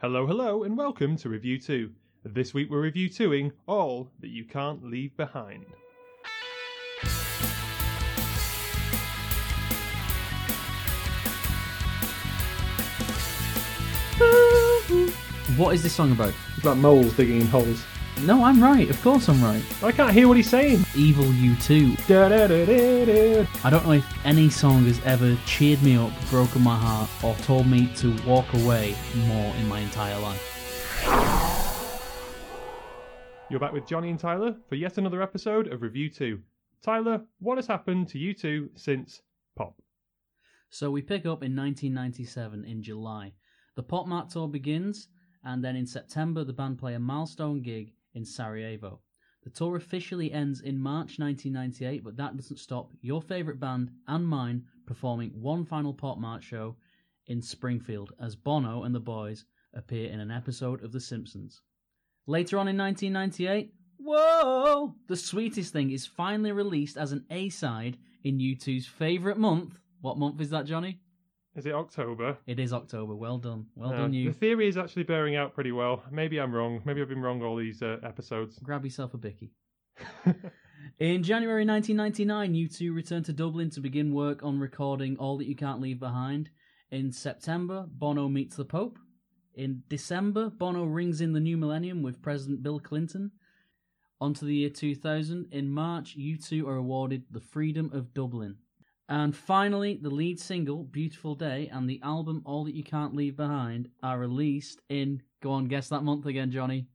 Hello, hello, and welcome to Review 2. This week we're review 2ing All That You Can't Leave Behind. What is this song about? It's about moles digging in holes. No, I'm right. Of course I'm right. I can't hear what he's saying. Evil U2. Da-da-da-da-da. I don't know if any song has ever cheered me up, broken my heart, or told me to walk away more in my entire life. You're back with Johnny and Tyler for yet another episode of Review 2. Tyler, what has happened to you two since Pop? So we pick up in 1997 in July. The Pop Mart tour begins, and then in September the band play a milestone gig in Sarajevo. The tour officially ends in March 1998, but that doesn't stop your favourite band and mine performing one final Pop Mart show in Springfield as Bono and the boys appear in an episode of The Simpsons. Later on in 1998, whoa! The Sweetest Thing is finally released as an A side in U2's favourite month. What month is that, Johnny? Is it October? It is October. Well done. Well Uh, done, you. The theory is actually bearing out pretty well. Maybe I'm wrong. Maybe I've been wrong all these uh, episodes. Grab yourself a bicky. In January 1999, U2 returned to Dublin to begin work on recording All That You Can't Leave Behind. In September, Bono meets the Pope. In December, Bono rings in the new millennium with President Bill Clinton. On to the year 2000. In March, U2 are awarded the Freedom of Dublin. And finally, the lead single, Beautiful Day, and the album All That You Can't Leave Behind are released in, go on, guess that month again, Johnny.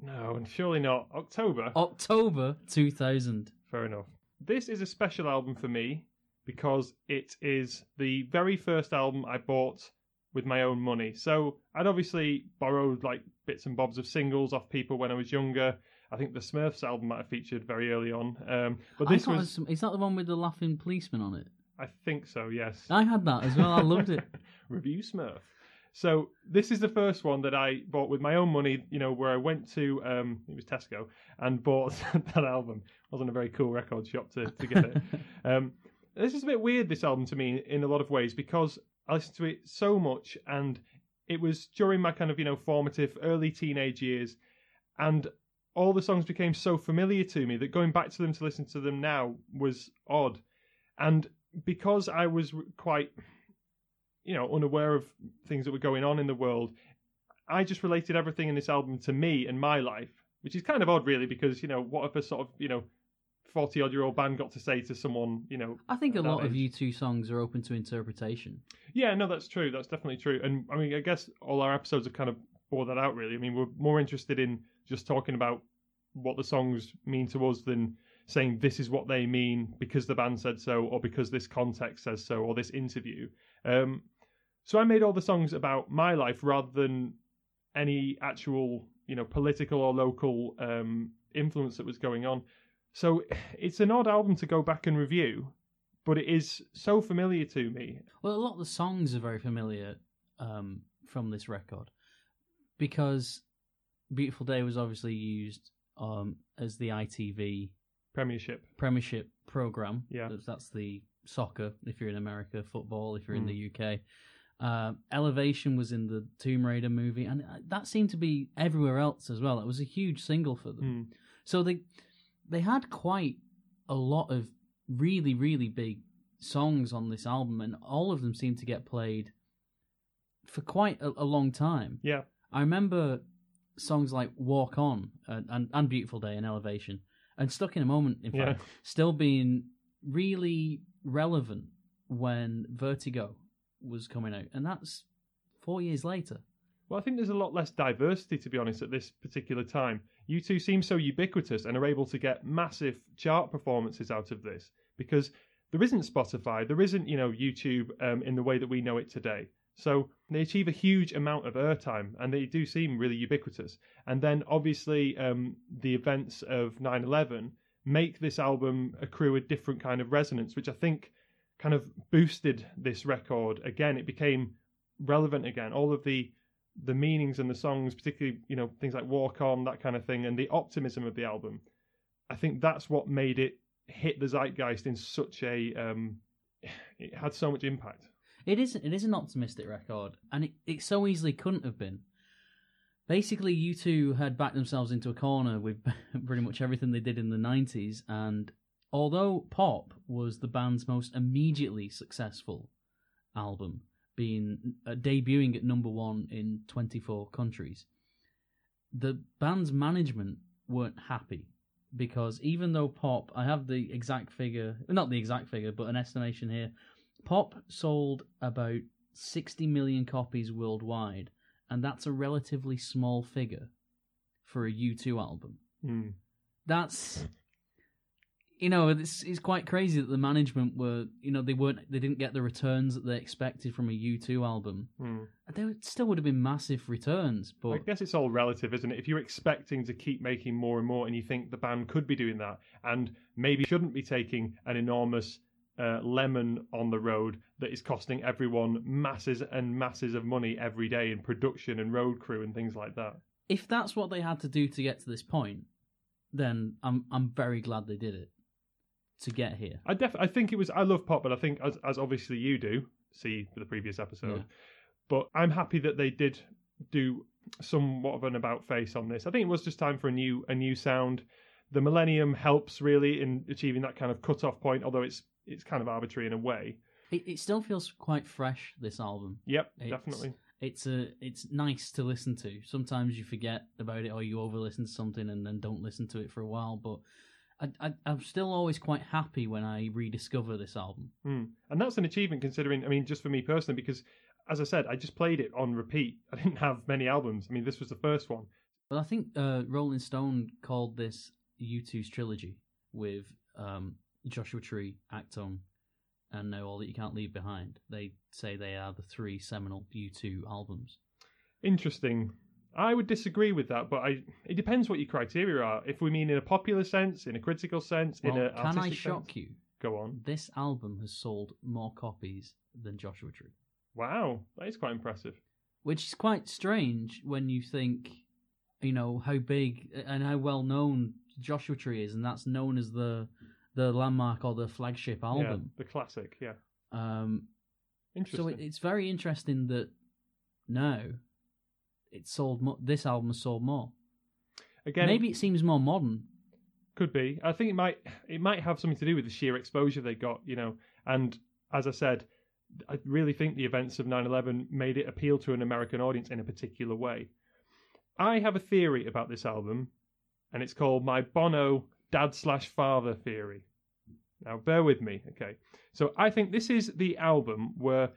no, and surely not. October? October 2000. Fair enough. This is a special album for me because it is the very first album I bought with my own money. So I'd obviously borrowed like bits and bobs of singles off people when I was younger. I think the Smurfs album might have featured very early on. Um, but this was, some- is that the one with the laughing policeman on it? I think so, yes. I had that as well. I loved it. Review Smurf. So this is the first one that I bought with my own money. You know, where I went to um, it was Tesco and bought that album. wasn't a very cool record shop to to get it. um, this is a bit weird. This album to me in a lot of ways because I listened to it so much, and it was during my kind of you know formative early teenage years, and all the songs became so familiar to me that going back to them to listen to them now was odd, and because I was quite you know, unaware of things that were going on in the world. I just related everything in this album to me and my life, which is kind of odd, really, because you know, what if a sort of you know, forty odd year old band got to say to someone, you know, I think a lot of is- U2 songs are open to interpretation. yeah, no, that's true, that's definitely true, and I mean, I guess all our episodes have kind of bore that out, really. I mean, we're more interested in just talking about what the songs mean to us than saying this is what they mean because the band said so, or because this context says so, or this interview. Um, so I made all the songs about my life rather than any actual, you know, political or local um, influence that was going on. So it's an odd album to go back and review, but it is so familiar to me. Well, a lot of the songs are very familiar um, from this record because Beautiful Day was obviously used um, as the ITV Premiership, Premiership program. Yeah. That's, that's the soccer if you're in America, football if you're in the UK. Uh, Elevation was in the Tomb Raider movie, and uh, that seemed to be everywhere else as well. It was a huge single for them. Mm. So they they had quite a lot of really really big songs on this album, and all of them seemed to get played for quite a, a long time. yeah, I remember songs like "Walk On" and, and, and "Beautiful Day" and "Elevation," and "Stuck in a Moment." In Yeah. fact, still being really relevant when Vertigo was coming out, and that's four years later. Well, I think there's a lot less diversity, to be honest, at this particular time. U2 seem so ubiquitous and are able to get massive chart performances out of this because there isn't Spotify, there isn't, you know, YouTube um, in the way that we know it today. So they achieve a huge amount of airtime and they do seem really ubiquitous. And then obviously um, the events of 9 11 make this album accrue a different kind of resonance, which I think kind of boosted this record again. It became relevant again. All of the the meanings and the songs, particularly you know things like "Walk On," that kind of thing, and the optimism of the album. I think that's what made it hit the zeitgeist in such a. Um, it had so much impact. It is it is an optimistic record, and it, it so easily couldn't have been. Basically, U2 had backed themselves into a corner with pretty much everything they did in the 90s, and although Pop was the band's most immediately successful album, being uh, debuting at number one in 24 countries, the band's management weren't happy because even though Pop, I have the exact figure, not the exact figure, but an estimation here, Pop sold about 60 million copies worldwide, and that's a relatively small figure for a U2 album. Hmm. That's you know, it's, it's quite crazy that the management were, you know, they weren't, they didn't get the returns that they expected from a U2 album. Hmm. They still would have been massive returns, but I guess it's all relative, isn't it? If you're expecting to keep making more and more, and you think the band could be doing that, and maybe shouldn't be taking an enormous uh, lemon on the road that is costing everyone masses and masses of money every day in production and road crew and things like that. if that's what they had to do to get to this point, then I'm I'm very glad they did it to get here. I def I think it was I love pop, but I think as as obviously you do, see the previous episode. Yeah. But I'm happy that they did do somewhat of an about face on this. I think it was just time for a new a new sound. The Millennium helps really in achieving that kind of cut off point, although it's it's kind of arbitrary in a way. It, it still feels quite fresh. This album. Yep, It's- definitely. It's a it's nice to listen to. Sometimes you forget about it or you over listen to something and then don't listen to it for a while. But I, I I'm still always quite happy when I rediscover this album. Mm. And that's an achievement considering, I mean, just for me personally, because as I said, I just played it on repeat. I didn't have many albums. I mean, this was the first one. But I think uh, Rolling Stone called this U2's trilogy with um, Joshua Tree, Achtung, and Now All That You Can't Leave Behind. They say they are the three seminal U2 albums. Interesting. I would disagree with that, but I it depends what your criteria are. If we mean in a popular sense, in a critical sense, Well, in a can I shock sense, you? go on. This album has sold more copies than Joshua Tree, Wow, that is quite impressive. which is quite strange when you think, you know, how big and how well known Joshua Tree is, and that's known as the the landmark or the flagship album. Yeah, the classic. Yeah, Um, interesting. So it, it's very interesting that now it sold mo- this album has sold more. Again, Maybe it seems more modern. Could be. I think it might it might have something to do with the sheer exposure they got, you know. And as I said, I really think the events of 9/11 made it appeal to an American audience in a particular way. I have a theory about this album, and it's called my Bono dad slash father theory. Now, bear with me, okay? So I think this is the album where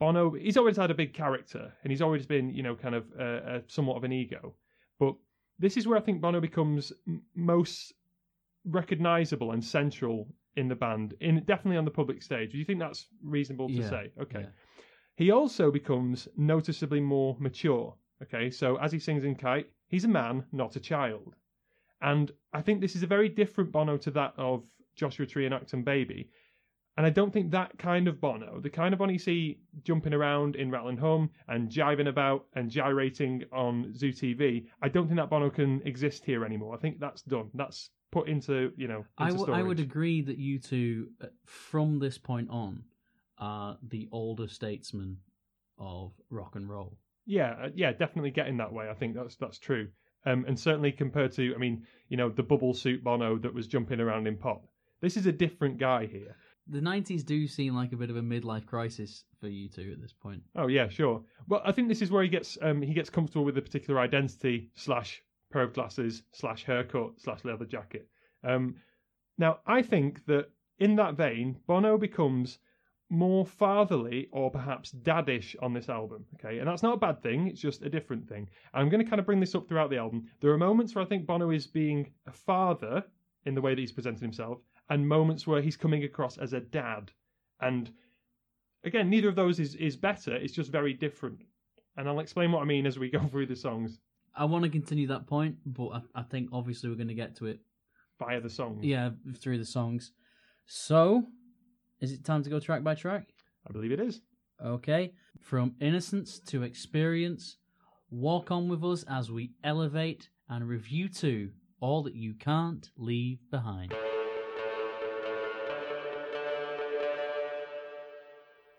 Bono he's always had a big character, and he's always been, you know, kind of uh, uh, somewhat of an ego, but this is where I think Bono becomes m- most recognizable and central in the band, in definitely on the public stage. Do you think that's reasonable to Yeah, say? Okay. yeah. He also becomes noticeably more mature. Okay, so as he sings in Kite, he's a man, not a child. And I think this is a very different Bono to that of Joshua Tree and Achtung Baby. And I don't think that kind of Bono, the kind of Bono you see jumping around in Rattle and Hum and jiving about and gyrating on Zoo TV, I don't think that Bono can exist here anymore. I think that's done. That's put into, you know, I into w- I would agree that U2, uh, from this point on, are the older statesmen of rock and roll. Yeah, uh, yeah, definitely getting that way. I think that's that's true. Um, and certainly compared to, I mean, you know, the bubble suit Bono that was jumping around in pop. This is a different guy here. The 90s do seem like a bit of a midlife crisis for U2 at this point. Oh yeah, sure. Well, I think this is where he gets um, he gets comfortable with a particular identity slash pair of glasses slash haircut slash leather jacket. Um, now, I think that in that vein, Bono becomes more fatherly or perhaps daddish on this album. Okay, and that's not a bad thing. It's just a different thing. I'm going to kind of bring this up throughout the album. There are moments where I think Bono is being a father in the way that he's presenting himself, and moments where he's coming across as a dad. And again, neither of those is, is better. It's just very different. And I'll explain what I mean as we go through the songs I want to continue that point, but I, I think obviously we're going to get to it, via the songs. yeah, through the songs. So, is it time to go track by track? I believe it is. Okay, from innocence to experience, walk on with us as we elevate and review to all that you can't leave behind.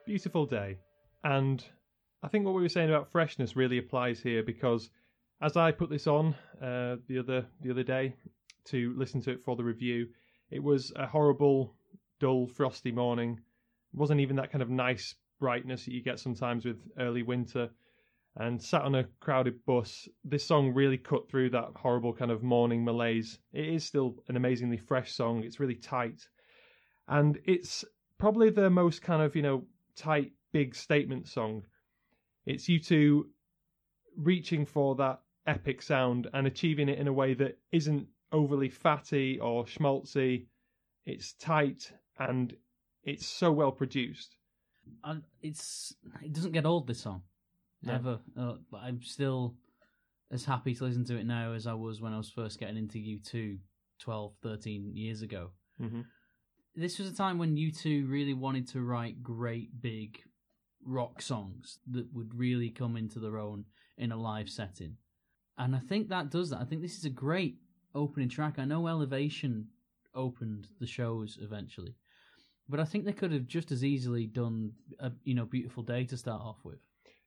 Beautiful day. And I think what we were saying about freshness really applies here because as I put this on uh, the other the other day to listen to it for the review, it was a horrible, dull, frosty morning. It wasn't even that kind of nice brightness that you get sometimes with early winter. And sat on a crowded bus, this song really cut through that horrible kind of morning malaise. It is still an amazingly fresh song. It's really tight, and it's probably the most kind of you know tight, big statement song. It's U2 reaching for that epic sound and achieving it in a way that isn't overly fatty or schmaltzy. It's tight and it's so well produced. And it's it doesn't get old. This song, No. ever. Uh, but I'm still as happy to listen to it now as I was when I was first getting into U2 12, 13 years ago. Mm-hmm. This was a time when U2 really wanted to write great big rock songs that would really come into their own in a live setting. And I think that does that. I think this is a great opening track. I know Elevation opened the shows eventually, but I think they could have just as easily done a you know beautiful day to start off with.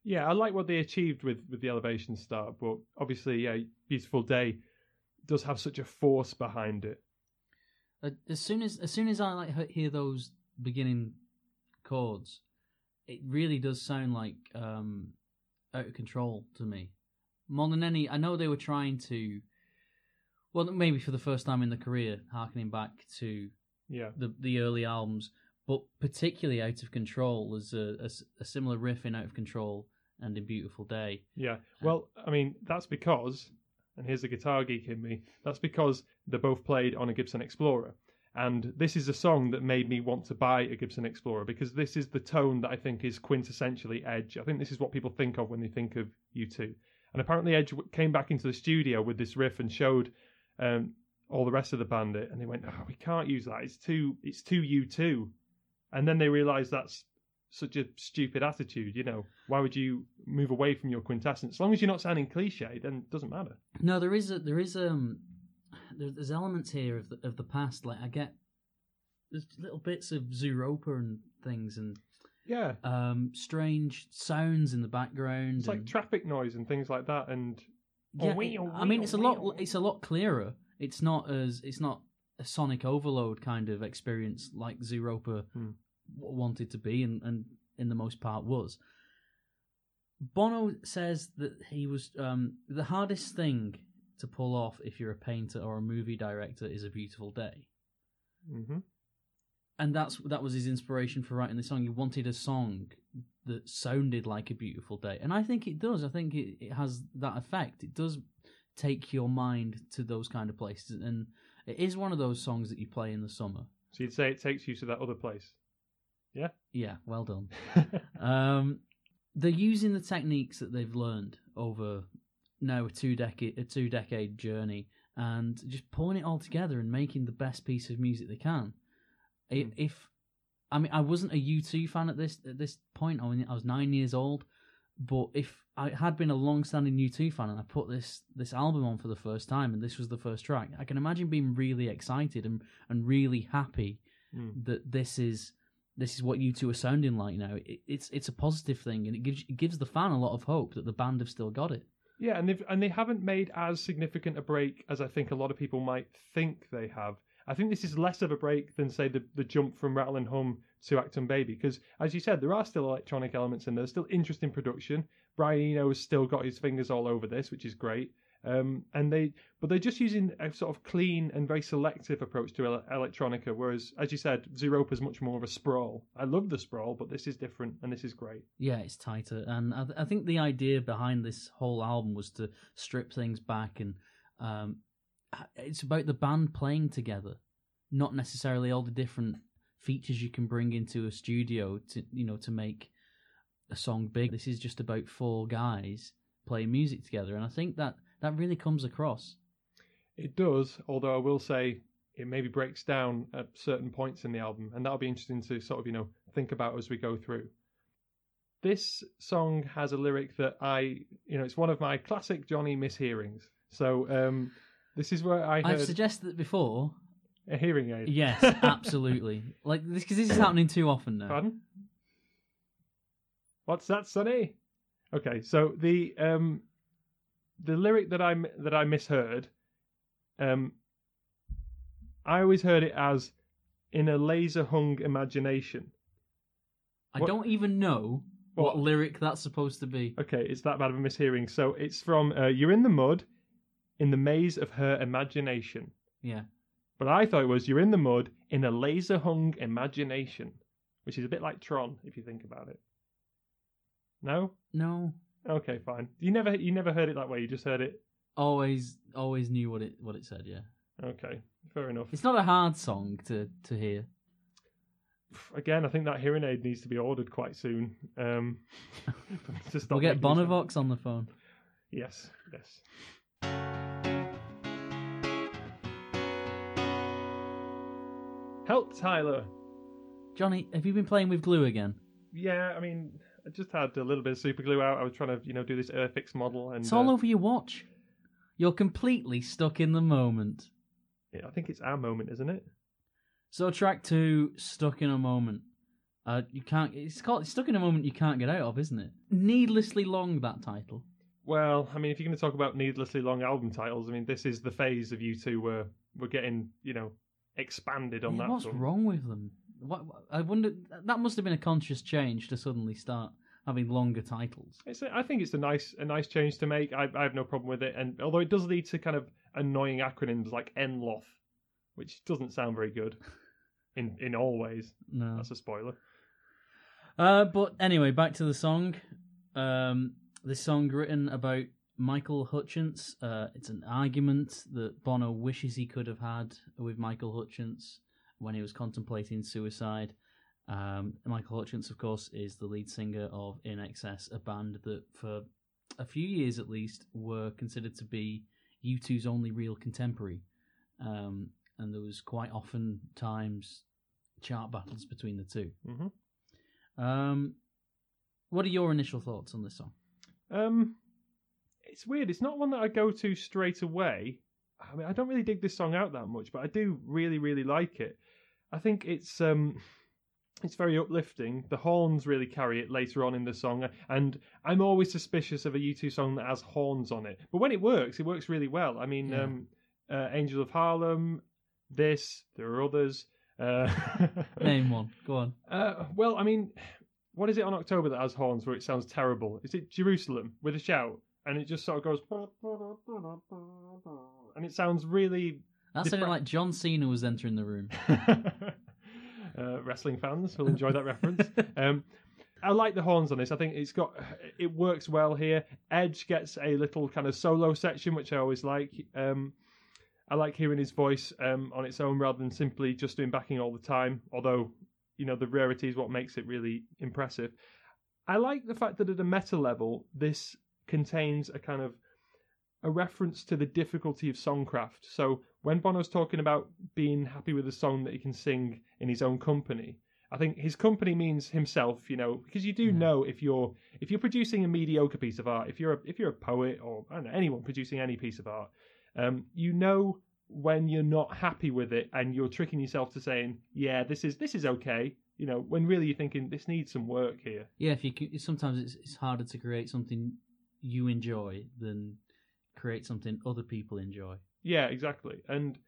Yeah, I like what they achieved with with the elevation start, but obviously, yeah, Beautiful Day does have such a force behind it. As soon as as soon as I like hear those beginning chords, it really does sound like um, out of control to me. More than any, I know they were trying to. Well, maybe for the first time in the career, harkening back to Yeah, the the early albums, but particularly out of control. There's a similar riff in Out of Control and in Beautiful Day. yeah. Well, I mean, that's because, and here's the guitar geek in me. That's because they're both played on a Gibson Explorer, and this is a song that made me want to buy a Gibson Explorer because this is the tone that I think is quintessentially Edge. I think this is what people think of when they think of U2. And apparently, Edge came back into the studio with this riff and showed um, all the rest of the bandit, and they went, "Oh, we can't use that. It's too, it's too U2." And then they realised that's such a stupid attitude. You know, why would you move away from your quintessence? As long as you're not sounding cliche, then it doesn't matter. No, there is a there is um there, there's elements here of the of the past. Like I get there's little bits of Zooropa and things and Yeah, um strange sounds in the background. it's like traffic noise and things like that. And yeah, wee, it- oh, I mean wee, it's a oh, lot wee, oh. it's a lot clearer. It's not as it's not a sonic overload kind of experience like Zooropa Hmm. w- wanted to be and and in the most part was. Bono says that he was um, the hardest thing to pull off if you're a painter or a movie director is a beautiful day, Mhm. and that's that was his inspiration for writing the song. He wanted a song that sounded like a beautiful day, and I think it does. I think it, it has that effect. It does take your mind to those kind of places, and it is one of those songs that you play in the summer. So you'd say it takes you to that other place. Yeah, Yeah, well done. Um, they're using the techniques that they've learned over now a two decade a two decade journey, and just pulling it all together and making the best piece of music they can. Mm. If I mean, I wasn't a U2 fan at this at this point. I mean, I was nine years old, but if I had been a long standing U2 fan and I put this this album on for the first time and this was the first track, I can imagine being really excited and and really happy Mm. that this is this is what U2 are sounding like now. It, it's it's a positive thing, and it gives it gives the fan a lot of hope that the band have still got it. Yeah, and they've and they haven't made as significant a break as I think a lot of people might think they have. I think this is less of a break than say the the jump from Rattle and Hum to Achtung Baby because as you said, there are still electronic elements in there. There's still interesting production. Brian Eno has still got his fingers all over this, which is great. Um, and they, but they're just using a sort of clean and very selective approach to ele- electronica. Whereas, as you said, Zooropa is much more of a sprawl. I love the sprawl, but this is different, and this is great. Yeah, it's tighter, and I, th- I think the idea behind this whole album was to strip things back, and um, it's about the band playing together, not necessarily all the different features you can bring into a studio to you know to make a song big. This is just about four guys playing music together, and I think that that really comes across. It does, although I will say it maybe breaks down at certain points in the album, and that'll be interesting to sort of, you know, think about as we go through. This song has a lyric that I, you know, it's one of my classic Johnny mishearings. So um, this is where I I've heard suggested it before. a hearing aid. Yes, absolutely. like this because this is happening too often now. Pardon? What's that, Sonny? Okay, so the um, the lyric that I m- that I misheard, um, I always heard it as in a laser hung imagination. I What- don't even know what, What? lyric that's supposed to be. Okay, it's that bad of a mishearing. So it's from uh, "You're in the mud, in the maze of her imagination." Yeah. But I thought it was "You're in the mud, in a laser hung imagination," which is a bit like Tron if you think about it. No. No. Okay, fine. You never you never heard it that way. You just heard it. Always always knew what it what it said, yeah. Okay, fair enough. It's not a hard song to, to hear. Again, I think that hearing aid needs to be ordered quite soon. Um, We'll get Bonavox on the phone. Yes, yes. Help, Tyler. Johnny, have you been playing with glue again? Yeah, I mean, I just had a little bit of super glue out. I was trying to, you know, do this Airfix model, and It's all uh, over your watch. You're completely stuck in the moment. yeah, I think it's our moment, isn't it? So track two, stuck in a moment. Uh, you can't. It's called stuck in a moment you can't get out of, isn't it? Needlessly long that title. Well, I mean, if you're going to talk about needlessly long album titles, I mean, this is the phase of U2 where we're getting, you know, expanded on that. what's wrong with them? What, I wonder. That must have been a conscious change to suddenly start having longer titles. It's a, I think it's a nice a nice change to make. I, I have no problem with it, and although it does lead to kind of annoying acronyms like NLOF, which doesn't sound very good in in all ways. No. That's a spoiler. Uh, but anyway, back to the song. Um, this song written about Michael Hutchence. Uh, it's an argument that Bono wishes he could have had with Michael Hutchence when he was contemplating suicide. Um, Michael Hutchence, of course, is the lead singer of INXS, a band that for a few years at least were considered to be U2's only real contemporary. Um, and there was quite often times chart battles between the two. hmm Um, what are your initial thoughts on this song? Um, it's weird. It's not one that I go to straight away. I mean, I don't really dig this song out that much, but I do really, really like it. I think it's um, it's very uplifting. The horns really carry it later on in the song, and I'm always suspicious of a U2 song that has horns on it. But when it works, it works really well. I mean, Yeah. um, uh, Angel of Harlem, this, there are others. Uh, Name one. Go on. uh, well, I mean, what is it on October that has horns where it sounds terrible? Is it Jerusalem with a shout? And it just sort of goes. And it sounds really. That sounded like John Cena was entering the room. uh, wrestling fans will enjoy that reference. Um, I like the horns on this. I think it's got it works well here. Edge gets a little kind of solo section, which I always like. Um, I like hearing his voice um, on its own rather than simply just doing backing all the time. Although, you know, the rarity is what makes it really impressive. I like the fact that at a meta level, this contains a kind of a reference to the difficulty of songcraft. So when Bono's talking about being happy with a song that he can sing in his own company, I think his company means himself, you know, because you do Yeah. know if you're if you're producing a mediocre piece of art, if you're a, if you're a poet or I don't know anyone producing any piece of art, um, you know when you're not happy with it and you're tricking yourself to saying, yeah, this is this is okay, you know, when really you're thinking this needs some work here. Yeah, if you can, sometimes it's, it's harder to create something you enjoy than create something other people enjoy. Yeah, exactly. And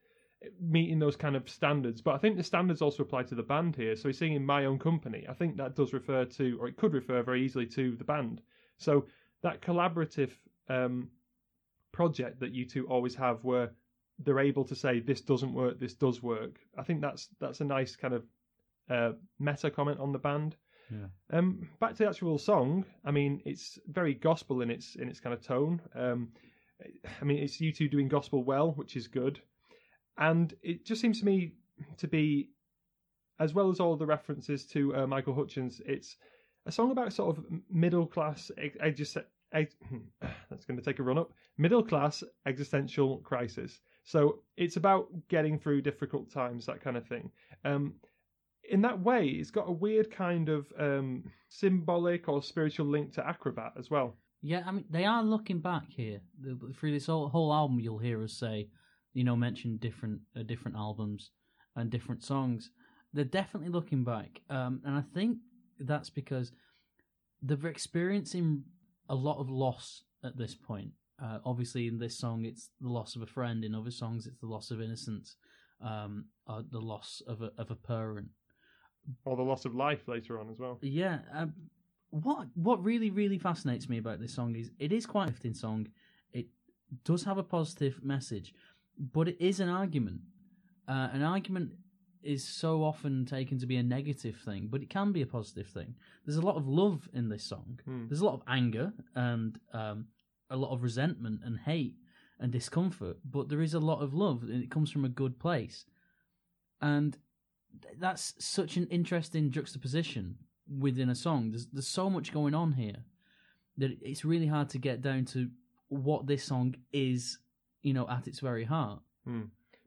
meeting those kind of standards. But I think the standards also apply to the band here. So he's saying in My Own Company. I think that does refer to, or it could refer very easily to the band. So that collaborative um, project that U2 always have where they're able to say this doesn't work, this does work. I think that's that's a nice kind of uh, meta comment on the band. Yeah. Um, back to the actual song. I mean, it's very gospel in its in its kind of tone. Um, I mean, it's U2 doing gospel well, which is good, and it just seems to me to be, as well as all the references to uh, Michael Hutchence, it's a song about sort of middle class. I just that's going to take a run up. Middle class existential crisis. So it's about getting through difficult times, that kind of thing. Um, in that way, it's got a weird kind of um, symbolic or spiritual link to Acrobat as well. Yeah, I mean they are looking back here through this whole, whole album. You'll hear us say, you know, mention different uh, different albums and different songs. They're definitely looking back, um, and I think that's because they're experiencing a lot of loss at this point. Uh, obviously, in this song, it's the loss of a friend. In other songs, it's the loss of innocence, um, or the loss of a of a parent. Or the loss of life later on as well. Yeah. Um, what what really really fascinates me about this song is it is quite a lifting song. It does have a positive message, but it is an argument. Uh, an argument is so often taken to be a negative thing, but it can be a positive thing. There's a lot of love in this song. Hmm. There's a lot of anger and um, a lot of resentment and hate and discomfort, but there is a lot of love, and it comes from a good place. And that's such an interesting juxtaposition within a song. There's there's so much going on here that it's really hard to get down to what this song is, you know, at its very heart.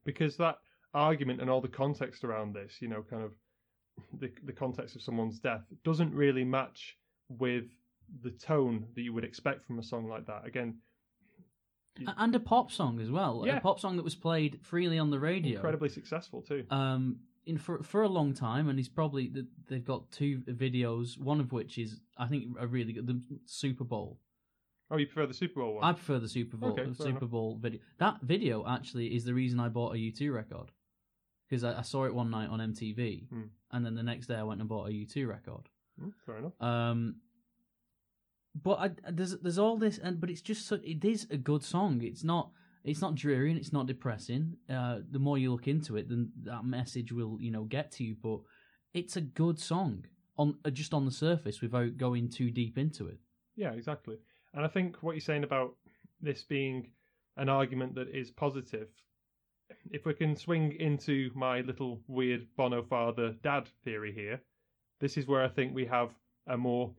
because that argument and all the context around this, you know, kind of the the context of someone's death doesn't really match with the tone that you would expect from a song like that. Again, And a pop song as well. Yeah. A pop song that was played freely on the radio. incredibly successful too. um in for for a long time and he's probably they've got two videos one of which is i think a really good the super bowl Oh, you prefer the Super Bowl one? i prefer the super bowl Okay, the super enough. bowl video that video actually is the reason i bought a u2 record because I, I saw it one night on mtv Hmm. and then the next day i went and bought a u2 record Hmm, fair enough. um but I, there's there's all this and but it's just so, it is a good song it's not it's not dreary and it's not depressing. Uh the more you look into it then that message will you know get to you. But it's a good song on uh, just on the surface without going too deep into it. Yeah, exactly. And I think what you're saying about this being an argument that is positive, if we can swing into my little weird Bono father dad theory here, this is where I think we have a more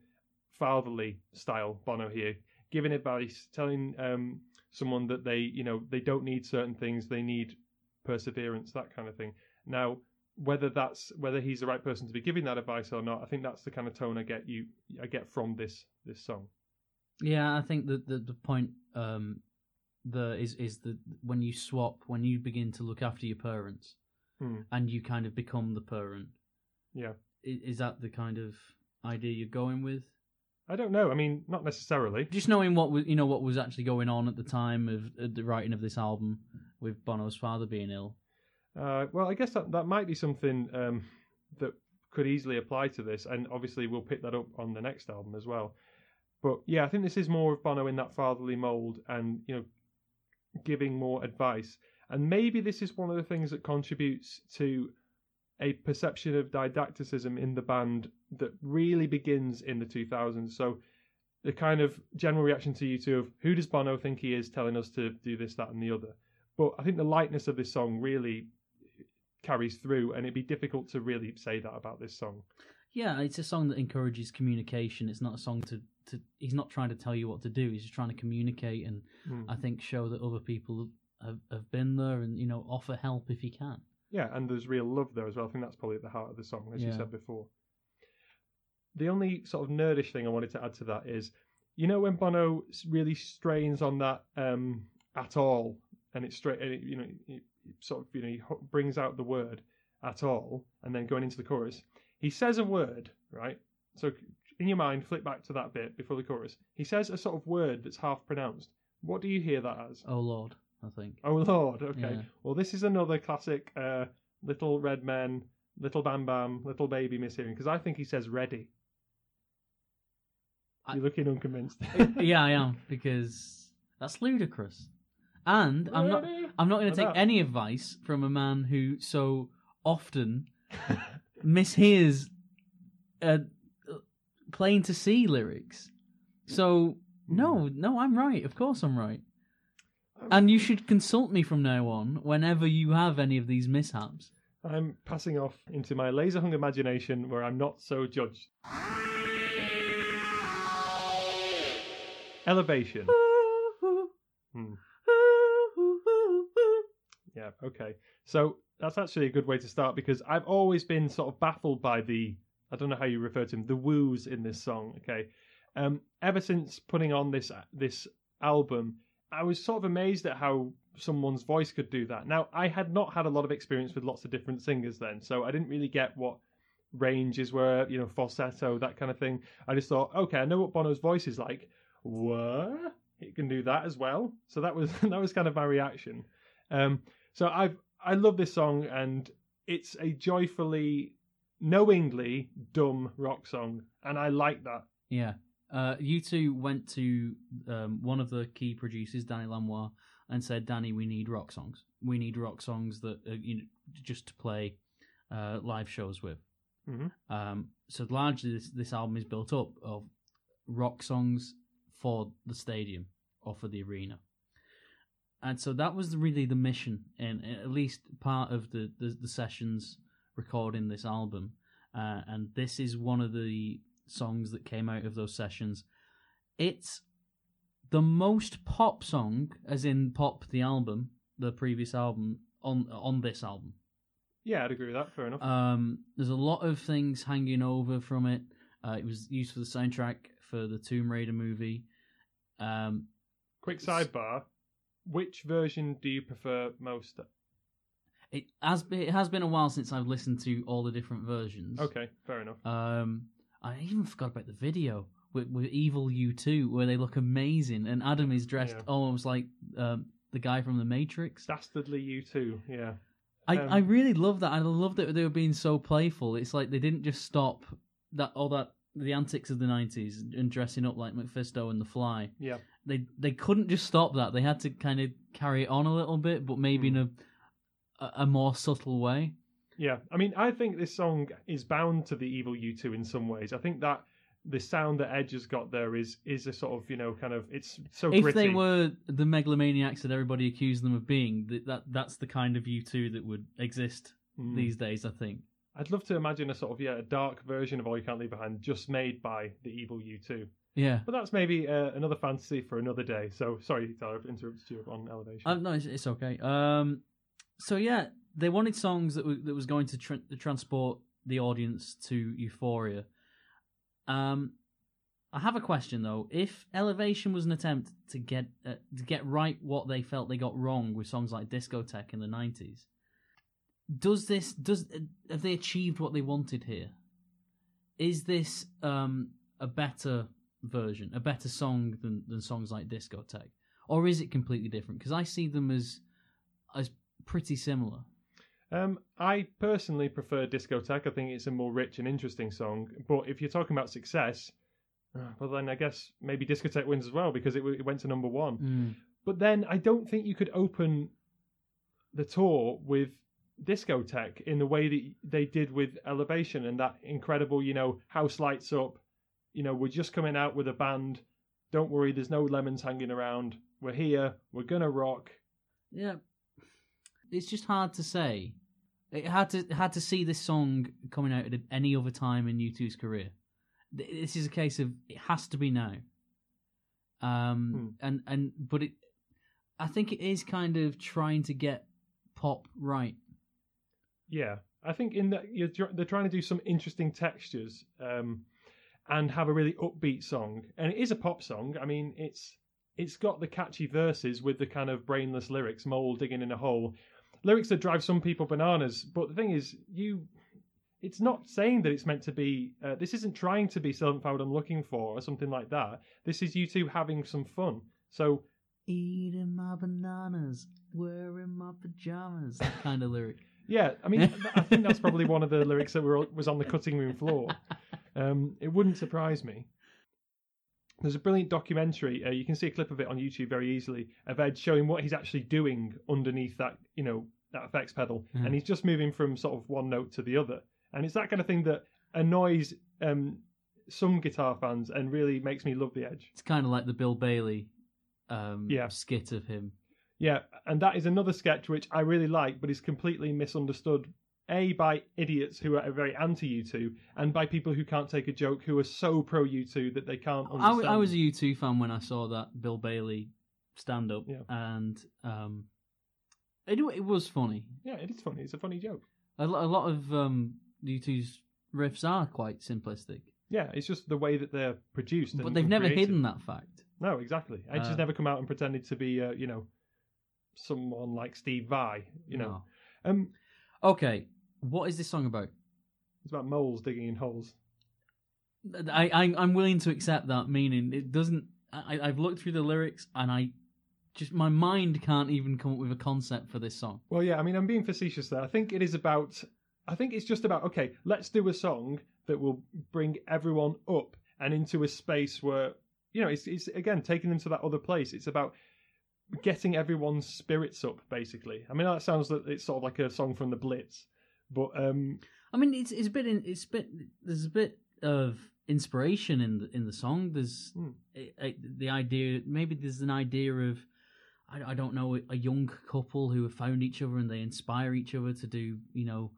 fatherly style Bono here, giving advice, telling um, someone that they, you know, they don't need certain things, they need perseverance, that kind of thing. Now, whether that's whether he's the right person to be giving that advice or not, I think that's the kind of tone I get you I get from this this song. yeah i think that the, the point um the is is that when you swap when you begin to look after your parents Hmm. and you kind of become the parent Yeah. is, is that the kind of idea you're going with I don't know. I mean, not necessarily. just knowing what was you know what was actually going on at the time of, of the writing of this album with Bono's father being ill. Uh, well, I guess that that might be something um, that could easily apply to this, and obviously we'll pick that up on the next album as well. But yeah, I think this is more of Bono in that fatherly mold, and you know, giving more advice. And maybe this is one of the things that contributes to a perception of didacticism in the band that really begins in the 2000s. So the kind of general reaction to U2 of who does Bono think he is telling us to do this, that, and the other. But I think the lightness of this song really carries through, and it'd be difficult to really say that about this song. Yeah, it's a song that encourages communication. It's not a song to, to he's not trying to tell you what to do. He's just trying to communicate and Mm. I think show that other people have, have been there and you know offer help if he can. Yeah, and there's real love there as well. I think that's probably at the heart of the song, as you Yeah. said before. The only sort of nerdish thing I wanted to add to that is, you know, when Bono s- really strains on that um, at all, and it's straight, and it, you know, it, it sort of, you know, he ho- brings out the word at all, and then going into the chorus, he says a word, right? So in your mind, flip back to that bit before the chorus. He says a sort of word that's half pronounced. What do you hear that as? Oh Lord, I think. Oh Lord, okay. Yeah. Well, this is another classic uh, little red men, little bam bam, little baby mishearing because I think he says ready. I- You're looking unconvinced. yeah, I am because that's ludicrous. And I'm not Ready? I'm not going to take Enough. any advice from a man who so often mishears uh, plain to see lyrics. So no, no, I'm right. Of course, I'm right. And you should consult me from now on whenever you have any of these mishaps. I'm passing off into my laser hung imagination where I'm not so judged. Elevation. Hmm. Yeah, okay. So that's actually a good way to start because I've always been sort of baffled by the I don't know how you refer to them, the woos in this song, okay? Um ever since putting on this this album, I was sort of amazed at how someone's voice could do that. Now, I had not had a lot of experience with lots of different singers then, so I didn't really get what ranges were, you know, falsetto, that kind of thing. I just thought, okay, I know what Bono's voice is like. What? it can do that as well. So that was that was kind of my reaction. Um, so I've I love this song, and it's a joyfully, knowingly dumb rock song, and I like that. Yeah. Uh, U2 went to um, one of the key producers, Danny Lanois, and said, "Danny, we need rock songs. We need rock songs that uh, you know, just to play uh, live shows with." Mhm. Um, so largely, this, this album is built up of rock songs for the stadium or for the arena, and so that was really the mission, and at least part of the the, the sessions recording this album. Uh, and this is one of the songs that came out of those sessions. It's the most pop song, as in pop the album, the previous album on on this album. Yeah, I'd agree with that. Fair enough. Um, there's a lot of things hanging over from it. Uh, it was used for the soundtrack for the Tomb Raider movie. Um, Quick sidebar: which version do you prefer most? it has been, it has been a while since I've listened to all the different versions. Okay, fair enough. Um, I even forgot about the video with, with Evil U2, where they look amazing, and Adam is dressed Yeah. almost like um, the guy from the Matrix. Dastardly, you too. Yeah. I, um, I really love that. I love that they were being so playful. It's like they didn't just stop that all that the antics of the nineties and dressing up like MacPhisto and the Fly. Yeah. They they couldn't just stop that. They had to kind of carry it on a little bit, but maybe Hmm. in a a, a more subtle way. Yeah, I mean, I think this song is bound to the Evil U2 in some ways. I think that the sound that Edge has got there is is a sort of you know kind of it's so if gritty. they were the megalomaniacs that everybody accused them of being, that, that that's the kind of U2 that would exist Mm. these days. I think. I'd love to imagine a sort of yeah a dark version of All You Can't Leave Behind, just made by the Evil U2. Yeah. But that's maybe uh, another fantasy for another day. So sorry, Tyler, I've interrupted you on Elevation. Uh, no, it's, it's okay. Um, so yeah, they wanted songs that that was going to tr- transport the audience to Euphoria. Um, I have a question though. If Elevation was an attempt to get uh, to get right what they felt they got wrong with songs like Discotheque in the nineties, does this does have they achieved what they wanted here? Is this um, a better version, a better song than than songs like Discotheque? or is it completely different? Because I see them as as pretty similar. Um, I personally prefer Discotheque. I think it's a more rich and interesting song. But if you're talking about success, uh, well then I guess maybe Discotheque wins as well because it, w- it went to number one. But then I don't think you could open the tour with discotheque in the way that they did with Elevation and that incredible, you know, house lights up. You know, we're just coming out with a band. Don't worry, there's no lemons hanging around. We're here. We're gonna rock. Yeah, it's just hard to say. It had to had to see this song coming out at any other time in U2's career. This is a case of it has to be now. Um, and and but it, I think it is kind of trying to get pop right. Yeah, I think in that you're they're trying to do some interesting textures um, and have a really upbeat song, and it is a pop song. I mean, it's it's got the catchy verses with the kind of brainless lyrics, mole digging in a hole, lyrics that drive some people bananas. But the thing is, you, it's not saying that it's meant to be. Uh, this isn't trying to be "Silent Powered I'm Looking For" or something like that. This is U2 having some fun. So Eating my bananas, wearing my pajamas. That kind of lyric. Yeah, I mean, I think that's probably one of the lyrics that were was on the cutting room floor. Um, it wouldn't surprise me. There's a brilliant documentary. Uh, you can see a clip of it on YouTube very easily of Ed showing what he's actually doing underneath that, you know, that effects pedal, Mhm. and he's just moving from sort of one note to the other, and it's that kind of thing that annoys um, some guitar fans and really makes me love the Edge. It's kind of like the Bill Bailey um, Yeah. skit of him. Yeah, and that is another sketch which I really like, but is completely misunderstood. A by idiots who are very anti U2, and by people who can't take a joke who are so pro U2 that they can't I, understand. I was a U2 fan when I saw that Bill Bailey stand up, Yeah. and um, it it was funny. yeah, it is funny. It's a funny joke. A, lo- a lot of um, U2's riffs are quite simplistic, Yeah, it's just the way that they're produced. but and- they've never created. hidden that fact. No, exactly. Edge Uh, has never come out and pretended to be, uh, you know, someone like Steve Vai. You know, um, Okay, what is this song about? it's about moles digging in holes. I, I I'm willing to accept that. Meaning, it doesn't I, I've looked through the lyrics and I just my mind can't even come up with a concept for this song. Well, yeah, I mean, I'm being facetious there. I think it is about. I think it's just about okay, let's do a song that will bring everyone up and into a space where you know it's it's again taking them to that other place. It's about getting everyone's spirits up, basically. I mean, that sounds like it's sort of like a song from the Blitz, but um, I mean, it's it's a bit in, it's a bit there's a bit of inspiration in the in the song. There's it, it, the idea maybe there's an idea of I, I don't know a young couple who have found each other and they inspire each other to do you know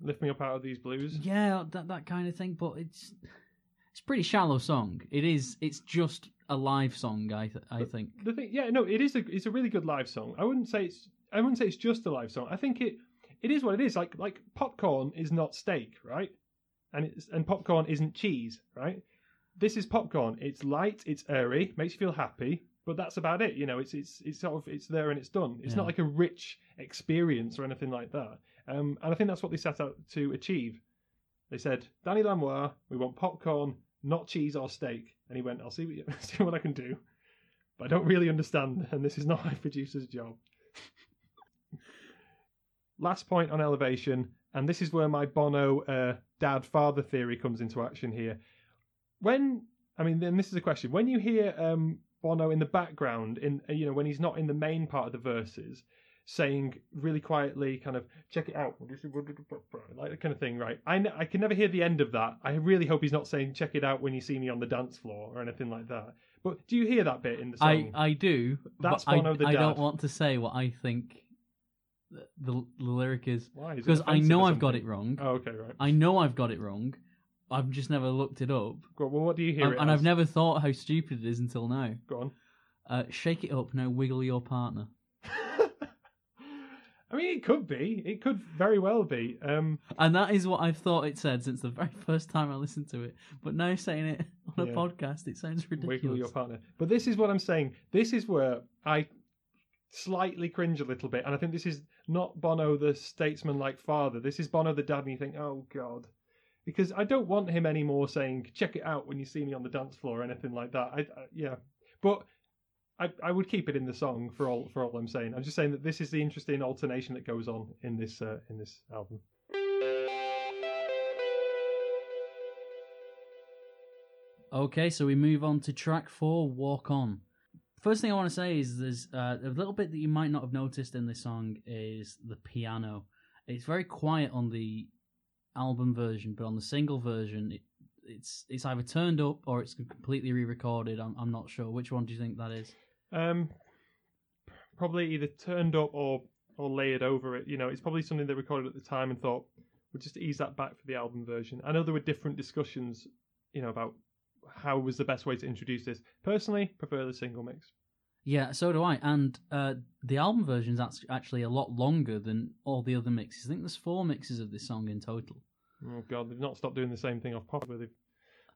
lift me up out of these blues. yeah that that kind of thing. But it's it's a pretty shallow song. It is it's just a live song. I th- I think. The thing, yeah, no, it is a it's a really good live song. I wouldn't say it's I wouldn't say it's just a live song. I think it it is what it is. Like like popcorn is not steak, right? And it's and popcorn isn't cheese, right? This is popcorn. It's light, it's airy, makes you feel happy, but that's about it. You know, it's it's it's sort of it's there and it's done. It's Yeah. not like a rich experience or anything like that. Um, and I think that's what they set out to achieve. They said, Danny Lanois, we want popcorn, not cheese or steak. And he went, I'll see what, you, see what I can do. But I don't really understand, and this is not my producer's job. Last point on elevation, and this is where my Bono uh, dad father theory comes into action here. When, I mean, then this is a question. When you hear um, Bono in the background, in uh, you know, when he's not in the main part of the verses, saying really quietly, kind of check it out, like that kind of thing, right? I, n- I can never hear the end of that. I really hope he's not saying check it out when you see me on the dance floor or anything like that. But do you hear that bit in the song? I I do. That's but I, Bono the I don't want to say what I think the, the, lyric is Why? Is it because I know I've got it wrong. Oh, okay, right. I know I've got it wrong. I've just never looked it up, well, what do you hear? and, it and I've never thought how stupid it is until now. Go on. Uh, shake it up now, wiggle your partner. I mean, it could be. It could very well be. Um, And that is what I've thought it said since the very first time I listened to it. But now saying it on a Yeah. podcast, it sounds ridiculous. wiggle your partner. But this is what I'm saying. This is where I slightly cringe a little bit, and I think this is not Bono the statesman-like father. This is Bono the dad, and you think, oh god, because I don't want him anymore saying "check it out" when you see me on the dance floor or anything like that. I, I yeah, but. I, I would keep it in the song for all for all I'm saying. I'm just saying that this is the interesting alternation that goes on in this uh, in this album. Okay, so we move on to track four, Walk On. First thing I want to say is there's uh, a little bit that you might not have noticed in this song is the piano. It's very quiet on the album version, but on the single version, it, it's it's either turned up or it's completely re-recorded. I'm I'm not sure. Which one do you think that is? Um, probably either turned up or or layered over it. You know, it's probably something they recorded at the time and thought we'll just ease that back for the album version. I know there were different discussions, you know, about how was the best way to introduce this. Personally, prefer the single mix. Yeah, so do I. And uh, the album version is actually a lot longer than all the other mixes. I think there's four mixes of this song in total. Oh god, they've not stopped doing the same thing off pop where they've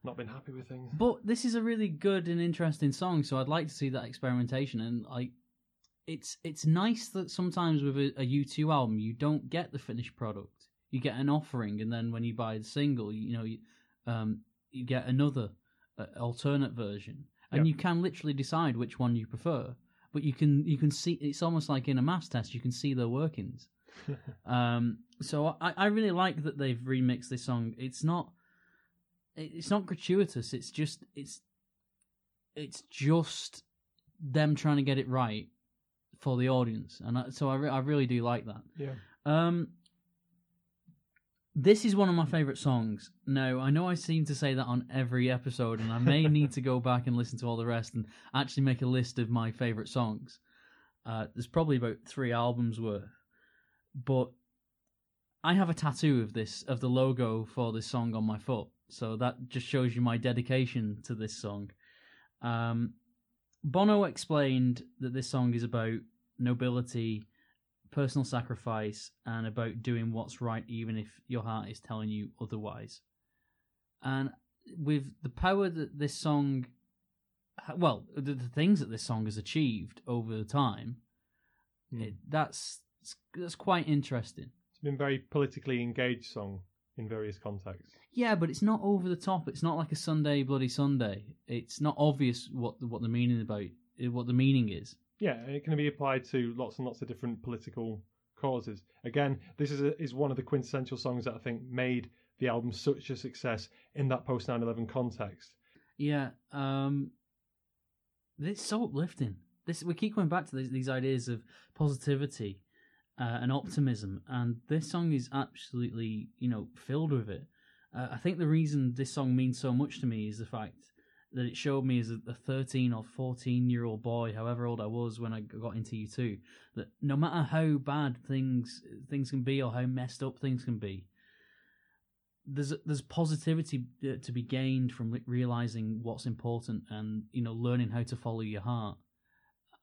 not been happy with things. But this is a really good and interesting song, so I'd like to see that experimentation. And like, it's it's nice that sometimes with a, a U2 album you don't get the finished product. You get an offering, and then when you buy the single, you, you know, you, um, you get another uh, alternate version, and Yeah. you can literally decide which one you prefer. But you can you can see it's almost like in a mass test. You can see their workings. um, so I, I really like that they've remixed this song. It's not it's not gratuitous. It's just it's it's just them trying to get it right for the audience, and I, so I, re- I really do like that. Yeah. Um, this is one of my favorite songs. Now I know I seem to say that on every episode, and I may need to go back and listen to all the rest and actually make a list of my favorite songs. Uh, there's probably about three albums worth, but I have a tattoo of this of the logo for this song on my foot, so that just shows you my dedication to this song. Um, Bono explained that this song is about nobility, personal sacrifice, and about doing what's right, even if your heart is telling you otherwise. And with the power that this song, well, the, the things that this song has achieved over the time, Hmm. it, that's that's quite interesting. It's been a very politically engaged song. in various contexts. Yeah, but it's not over the top. It's not like a Sunday Bloody Sunday. It's not obvious what the, what the meaning about what the meaning is. Yeah, it can be applied to lots and lots of different political causes. Again, this is a, is one of the quintessential songs that I think made the album such a success in that post 9/11 context. Yeah, um, it's so uplifting. This we keep going back to these, these ideas of positivity uh, and optimism, and this song is absolutely you know filled with it. Uh, I think the reason this song means so much to me is the fact that it showed me as a, a 13 or 14 year old boy, however old I was when I got into U2, that no matter how bad things things can be or how messed up things can be, there's there's positivity uh, to be gained from realizing what's important and you know learning how to follow your heart.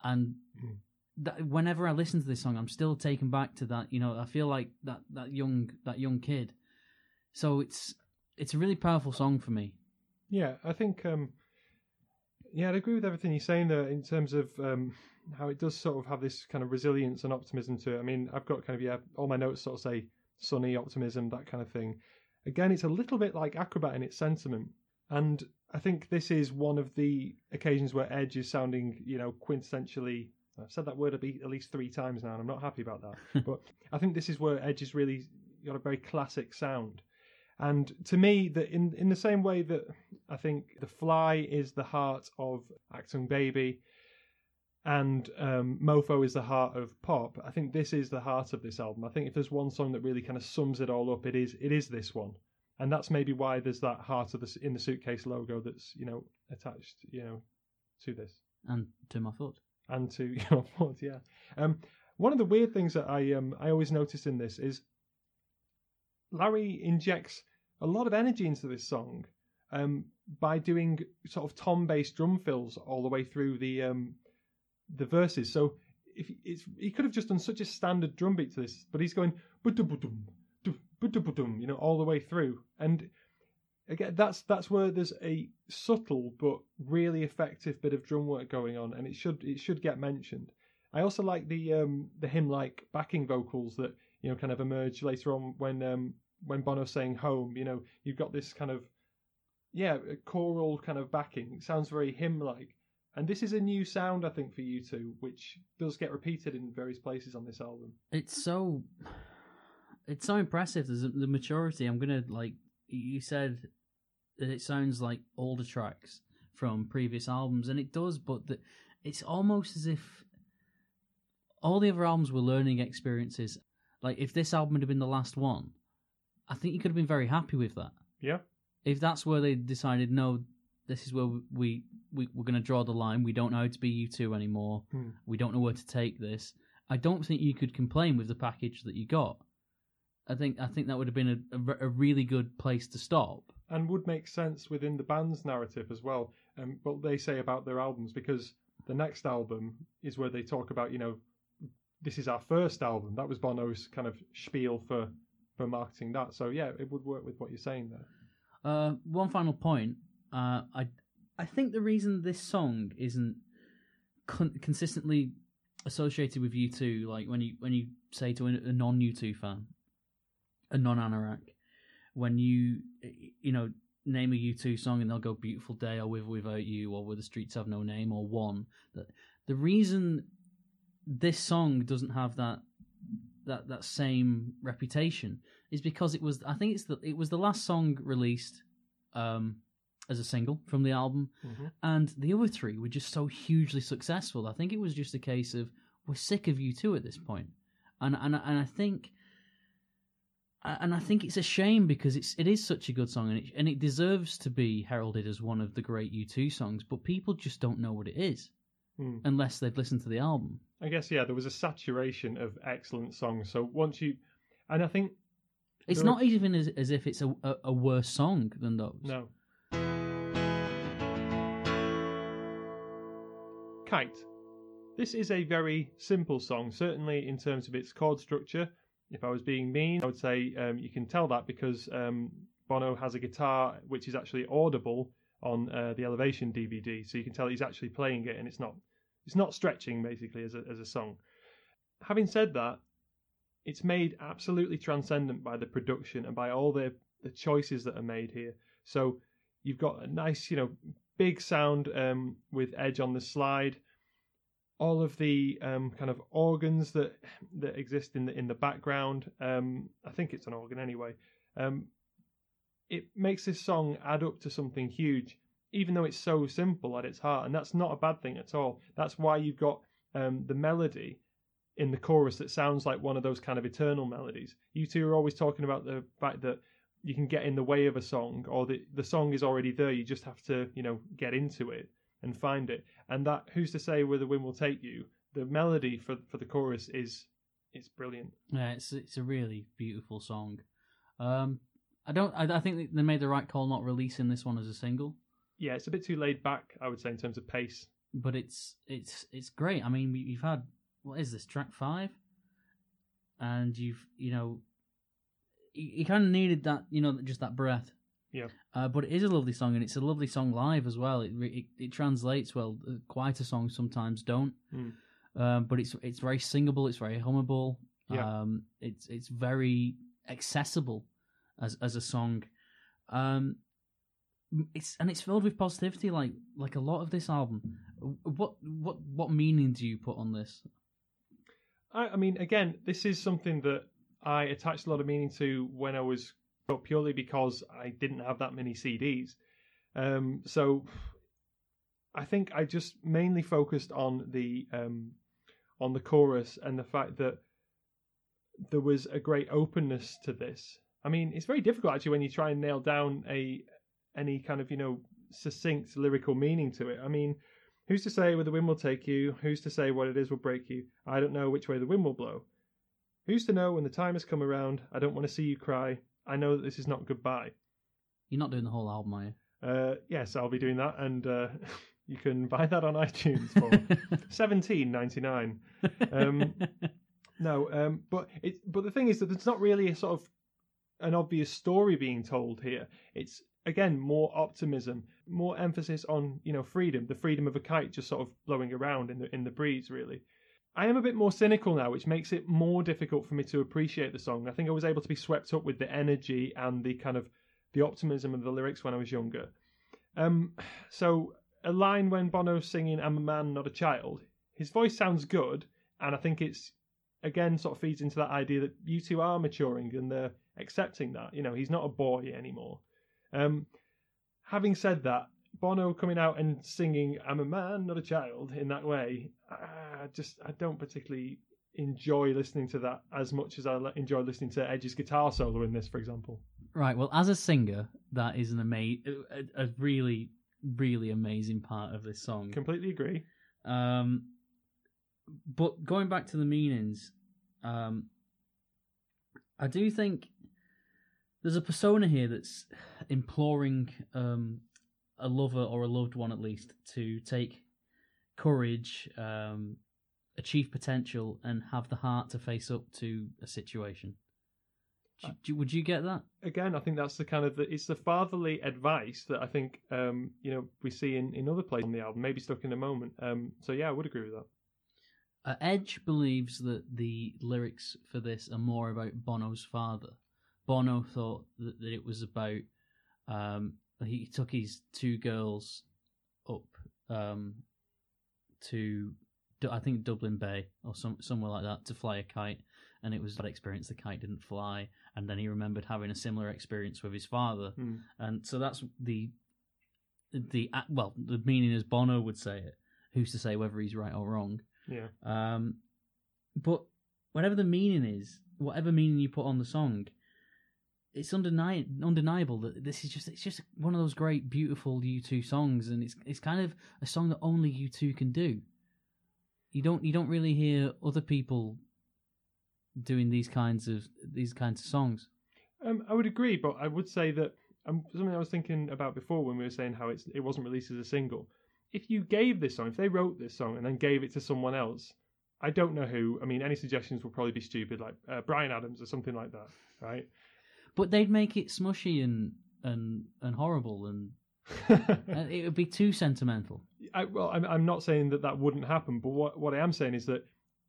And Mm. that, whenever I listen to this song, I'm still taken back to that. You know, I feel like that that young that young kid. So it's it's a really powerful song for me. Yeah, I think. Um, yeah, I'd agree with everything you're saying there in terms of um, how it does sort of have this kind of resilience and optimism to it. I mean, I've got kind of yeah, all my notes sort of say sunny optimism, that kind of thing. Again, it's a little bit like Acrobat in its sentiment, and I think this is one of the occasions where Edge is sounding, you know, quintessentially. I've said that word at least three times now, and I'm not happy about that. but I think this is where Edge has really got a very classic sound. And to me, that in in the same way that I think The Fly is the heart of Achtung Baby, and um, Mofo is the heart of pop. I think this is the heart of this album. I think if there's one song that really kind of sums it all up, it is it is this one, and that's maybe why there's that heart of the in the suitcase logo that's you know attached you know to this and to my foot and to your foot. Yeah. Um, one of the weird things that I um I always notice in this is Larry injects a lot of energy into this song um, by doing sort of tom-based drum fills all the way through the um, the verses. So if it's he could have just done such a standard drum beat to this, but he's going you know all the way through, and again that's that's where there's a subtle but really effective bit of drum work going on, and it should it should get mentioned. I also like the um, the hymn like backing vocals that you know kind of emerge later on when um, when Bono's saying home. You know you've got this kind of yeah choral kind of backing. It sounds very hymn like. And this is a new sound, I think, for U2, which does get repeated in various places on this album. It's so, it's so impressive. There's the maturity. I'm gonna like you said that it sounds like older tracks from previous albums, and it does. But the, it's almost as if all the other albums were learning experiences. Like if this album had been the last one, I think you could have been very happy with that. Yeah. If that's where they decided, no, this is where we, we we're going to draw the line. We don't know how to be U2 anymore. Hmm. We don't know where to take this. I don't think you could complain with the package that you got. I think I think that would have been a, a, a really good place to stop. And would make sense within the band's narrative as well. Um, what they say about their albums, because the next album is where they talk about, you know, this is our first album. That was Bono's kind of spiel for for marketing that. So yeah, it would work with what you're saying there. Uh, one final point. Uh, I I think the reason this song isn't con- consistently associated with U2, like when you when you say to a, non U2 fan, a non Anorak, when you you know name a U2 song and they'll go "Beautiful Day" or "With Without You" or "Where the Streets Have No Name" or "One." That the reason this song doesn't have that that that same reputation is because it was I think it's the it was the last song released um, as a single from the album, Mm-hmm. and the other three were just so hugely successful. I think it was just a case of we're sick of U2 at this point, and and and I think. And I think it's a shame because it's it is such a good song and it and it deserves to be heralded as one of the great U2 songs, but people just don't know what it is Hmm. unless they've listened to the album. I guess yeah, there was a saturation of excellent songs. So once you, and I think It's There are- not even as, as if it's a, a, a worse song than those. no. Kite. This is a very simple song, certainly in terms of its chord structure. If I was being mean, I would say um, you can tell that because um, Bono has a guitar which is actually audible on uh, the Elevation DVD, so you can tell he's actually playing it, and it's not it's not stretching basically as a as a song. Having said that, it's made absolutely transcendent by the production and by all the the choices that are made here. So you've got a nice, you know, big sound um, with Edge on the slide. All of the um, kind of organs that that exist in the in the background. Um, I think it's an organ anyway. It makes this song add up to something huge, even though it's so simple at its heart, and that's not a bad thing at all. That's why you've got um, the melody in the chorus that sounds like one of those kind of eternal melodies. U2 are always talking about the fact that you can get in the way of a song, or the the song is already there. You just have to, you know, get into it and find it. And that who's to say where the wind will take you? The melody for for the chorus is it's brilliant. Yeah, it's it's a really beautiful song. Um, I don't. I, I think they made the right call not releasing this one as a single, Yeah, it's a bit too laid back, I would say, in terms of pace. but it's it's it's great. I mean, we- you've had what is this track five, and you've you know, you, you kind of needed that you know just that breath. Yeah. Uh, but it is a lovely song, and it's a lovely song live as well. It re- it, it translates well. Uh, Quieter songs sometimes don't, Mm. um, but it's it's very singable. It's very hummable. Yeah. Um, it's it's very accessible as as a song. Um, it's and it's filled with positivity, like like a lot of this album. What what what meaning do you put on this? I, I mean, again, this is something that I attached a lot of meaning to when I was purely because I didn't have that many CDs. Um, so I think I just mainly focused on the um, on the chorus and the fact that there was a great openness to this. I mean, it's very difficult actually when you try and nail down a any kind of you know succinct lyrical meaning to it. I mean, who's to say where the wind will take you? Who's to say what it is will break you? I don't know which way the wind will blow. Who's to know when the time has come around? I don't want to see you cry. I know that this is not goodbye. You're not doing the whole album, are you? Uh, yes, I'll be doing that, and uh, you can buy that on iTunes for seventeen ninety nine. Um, No, um, but it but the thing is that it's not really a sort of an obvious story being told here. It's again more optimism, more emphasis on you know freedom, the freedom of a kite just sort of blowing around in the in the breeze. Really, I am a bit more cynical now, which makes it more difficult for me to appreciate the song. I think I was able to be swept up with the energy and the kind of the optimism of the lyrics when I was younger. Um, so a line when Bono's singing "I'm a man, not a child." His voice sounds good, and I think it's again sort of feeds into that idea that U2 are maturing and they're accepting that. You know, he's not a boy anymore. Um, having said that, Bono coming out and singing "I'm a man, not a child" in that way, I just I don't particularly enjoy listening to that as much as I enjoy listening to Edge's guitar solo in this, for example. right. Well, as a singer, that is an ama- a, a really really amazing part of this song. Completely agree. Um, but going back to the meanings, um, I do think there's a persona here that's imploring um, a lover or a loved one, at least, to take courage, um, achieve potential, and have the heart to face up to a situation. Do, do, would you get that? Again, I think that's the kind of the, it's the fatherly advice that I think um, you know we see in, in other places on the album, maybe stuck in a moment. Um, so yeah, I would agree with that. Uh, Edge believes that the lyrics for this are more about Bono's father. Bono thought that, that it was about um, he took his two girls up um, to I think Dublin Bay or some somewhere like that to fly a kite, and it was that experience. The kite didn't fly, and then he remembered having a similar experience with his father, Hmm. and so that's the the well the meaning as Bono would say it. Who's to say whether he's right or wrong? Yeah. Um, but whatever the meaning is, whatever meaning you put on the song, it's undeni- undeniable that this is just it's just one of those great, beautiful U2 songs, and it's it's kind of a song that only U2 can do. You don't you don't really hear other people doing these kinds of these kinds of songs. Um, I would agree, but I would say that um, something I was thinking about before when we were saying how it's it wasn't released as a single. If you gave this song, if they wrote this song and then gave it to someone else, I don't know who. I mean, any suggestions will probably be stupid, like uh, Bryan Adams or something like that, right? But they'd make it smushy and and and horrible, and uh, it would be too sentimental. I, well, I'm, I'm not saying that that wouldn't happen, but what what I am saying is that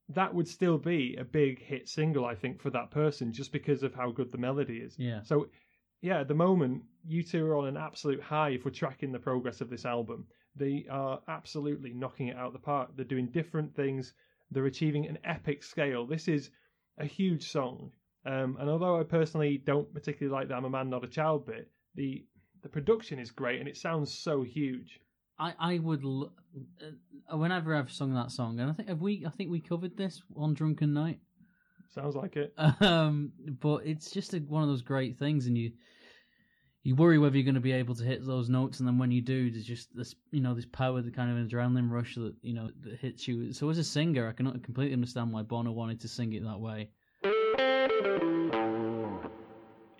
that would still be a big hit single, I think, for that person, just because of how good the melody is. Yeah. So yeah, at the moment, U2 are on an absolute high if we're tracking the progress of this album. They are absolutely knocking it out of the park. They're doing different things. They're achieving an epic scale. This is a huge song. Um, and although I personally don't particularly like the I'm a Man, Not a Child bit, the the production is great and it sounds so huge. I I would l- uh, whenever I've sung that song, and I think have we I think we covered this on Drunken Night. Sounds like it. Um, but it's just a, one of those great things, and you you worry whether you're going to be able to hit those notes, and then when you do, there's just this you know this power, the kind of adrenaline rush that you know that hits you. So as a singer, I can completely understand why Bono wanted to sing it that way.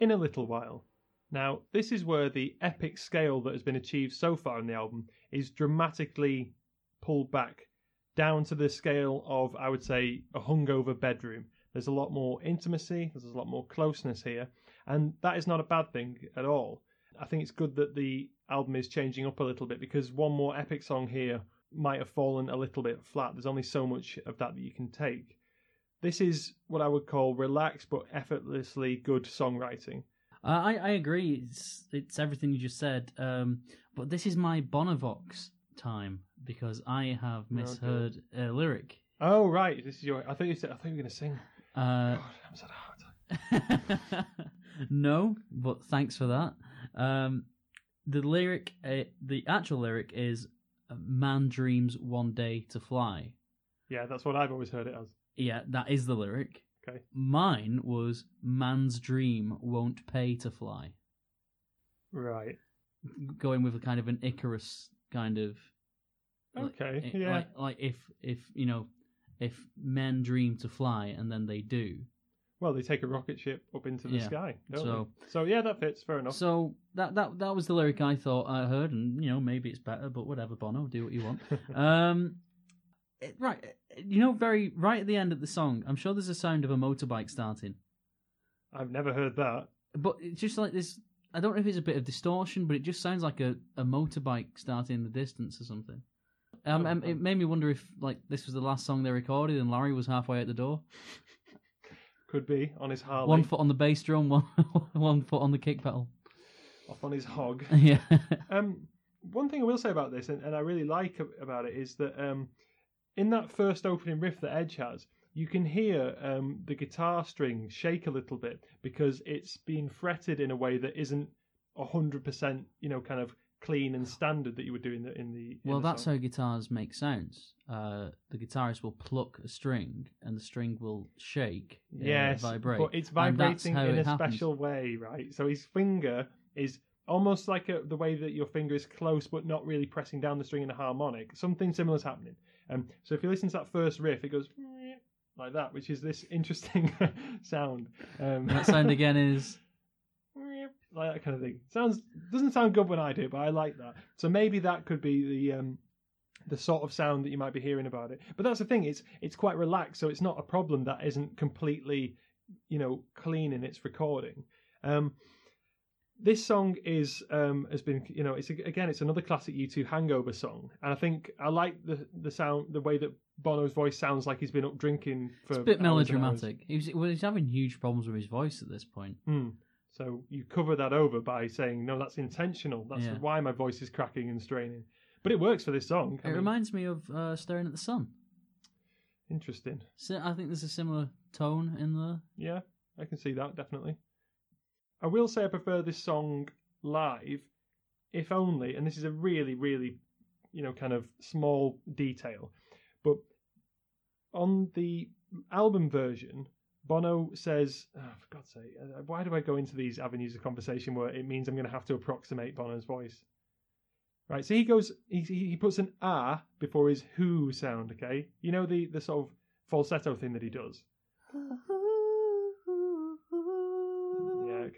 In a little while. Now, this is where the epic scale that has been achieved so far in the album is dramatically pulled back down to the scale of, I would say, a hungover bedroom. There's a lot more intimacy, there's a lot more closeness here, and that is not a bad thing at all. I think it's good that the album is changing up a little bit because one more epic song here might have fallen a little bit flat. There's only so much of that that you can take. This is what I would call relaxed but effortlessly good songwriting. Uh, I I agree. It's it's everything you just said. Um, but this is my Bonovox time because I have dear. misheard a lyric. Oh right, this is your. I thought you said. I thought you were going to sing. Uh, God, I'm so hard. no, but thanks for that. Um, the lyric, uh, the actual lyric is "Man dreams one day to fly." Yeah, that's what I've always heard it as. Yeah, that is the lyric. Okay. Mine was "Man's dream won't pay to fly," Right. going with a kind of an Icarus kind of. like- Okay. i- yeah. Like, like if if you know, if men dream to fly and then they do, Well, they take a rocket ship up into the Yeah, sky. So- they? so yeah, that fits. Fair enough. So that that that was the lyric I thought I heard, and you know maybe it's better, but whatever, Bono, do what you want. um, right, you know, very right at the end of the song, I'm sure there's a sound of a motorbike starting, I've never heard that. but it's just like this. I don't know if it's a bit of distortion, but it just sounds like a, a motorbike starting in the distance or something. Um, Oh, um, it made me wonder if like this was the last song they recorded, and Larry was halfway out the door, Could be on his Harley, one foot on the bass drum, one one foot on the kick pedal. off on his hog. yeah, Um, one thing I will say about this, and, and I really like about it, is that um, in that first opening riff that Edge has, you can hear um, the guitar string shake a little bit because it's being fretted in a way that isn't hundred percent, you know, kind of clean and standard that you would do in the in the. in Well, the that's song. how guitars make sounds. Uh, the guitarist will pluck a string, and the string will shake, uh, yes, vibrate. but it's vibrating in a happens. special way, right? So his finger is almost like a, the way that your finger is close but not really pressing down the string in a harmonic. Something similar is happening. Um, so if you listen to that first riff, it goes like that, which is this interesting sound. Um, that sound again is like that kind of thing. Sounds doesn't sound good when I do, but I like that. So maybe that could be the um, the sort of sound that you might be hearing about it. But that's the thing; it's it's quite relaxed, so it's not a problem that isn't completely, you know, clean in its recording. Um, this song is um, has been you know it's again it's another classic U2 hangover song, and I think I like the the sound the way that Bono's voice sounds like he's been up drinking for it's a bit hours and hours. melodramatic. He was, well, he's having huge problems with his voice at this point. Hmm. So you cover that over by saying, no, that's intentional. That's Yeah. why my voice is cracking and straining. But it works for this song. I it mean, reminds me of uh, Staring at the Sun. Interesting. So I think there's a similar tone in there. Yeah, I can see that, definitely. I will say I prefer this song live, if only, and this is a really, really, you know, kind of small detail, but on the album version, Bono says, oh, for God's sake, uh, why do I go into these avenues of conversation where it means I'm going to have to approximate Bono's voice? Right, so he goes, he, he puts an ah before his who sound, okay? You know the, the sort of falsetto thing that he does?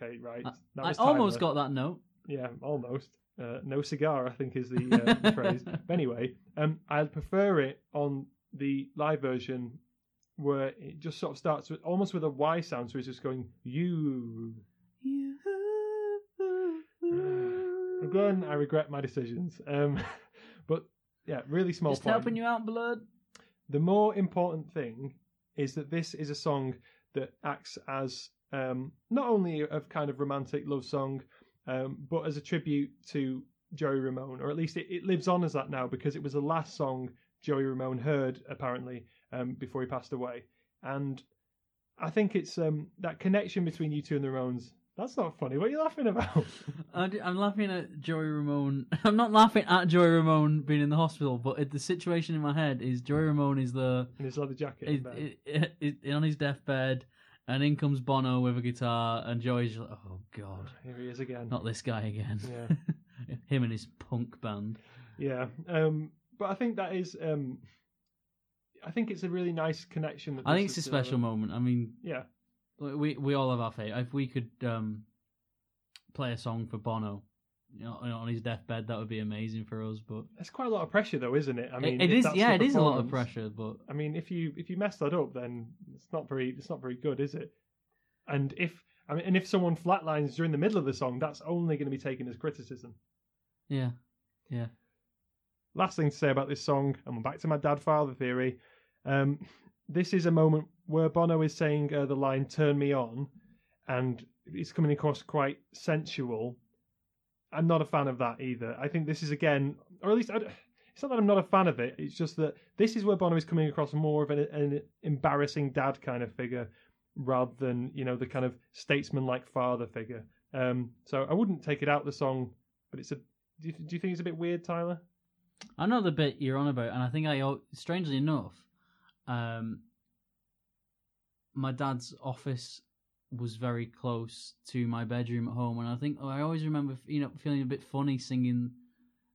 Yeah, okay, right. I, That I was almost Tyler. got that note. Yeah, almost. Uh, no cigar, I think, is the, uh, phrase. But anyway, um, I'd prefer it on the live version where it just sort of starts with almost with a Y sound, so it's just going you. Again, I regret my decisions. Um, but yeah, really small Just point. helping you out, blood. The more important thing is that this is a song that acts as um, not only of kind of romantic love song, um, but as a tribute to Joey Ramone, or at least it, it lives on as that now because it was the last song Joey Ramone heard apparently um, before he passed away, and I think it's um, that connection between U2 and the Ramones. That's not funny. What are you laughing about? I'm laughing at Joey Ramone. I'm not laughing at Joey Ramone being in the hospital, but it, the situation in my head is Joey Ramone is the in his leather jacket. in is, bed. is, is on his deathbed, and in comes Bono with a guitar, and Joey's like, "Oh God, Here he is again. not this guy again." Yeah. Him and his punk band. Yeah, um, but I think that is. Um, I think it's a really nice connection. That I think it's a special uh, moment. I mean, Yeah, we we all have our fate. If we could um, play a song for Bono, you know, on his deathbed, that would be amazing for us. But it's quite a lot of pressure, though, isn't it? I mean, it, it is, yeah, it is a lot of pressure. But I mean, if you if you mess that up, then it's not very it's not very good, is it? And if I mean, and if someone flatlines during the middle of the song, that's only going to be taken as criticism. yeah, yeah. Last thing to say about this song, and we're back to my dad father theory. Um, this is a moment where Bono is saying uh, the line "Turn me on," and it's coming across quite sensual. I'm not a fan of that either. I think this is again, or at least it's not that I'm not a fan of it. It's just that this is where Bono is coming across more of an, an embarrassing dad kind of figure, rather than you know the kind of statesman-like father figure. Um, so I wouldn't take it out the song, but it's a. Do you, do you think it's a bit weird, Tyler? I know the bit you're on about, and I think I, strangely enough, um, my dad's office was very close to my bedroom at home, and I think I always remember, you know, feeling a bit funny singing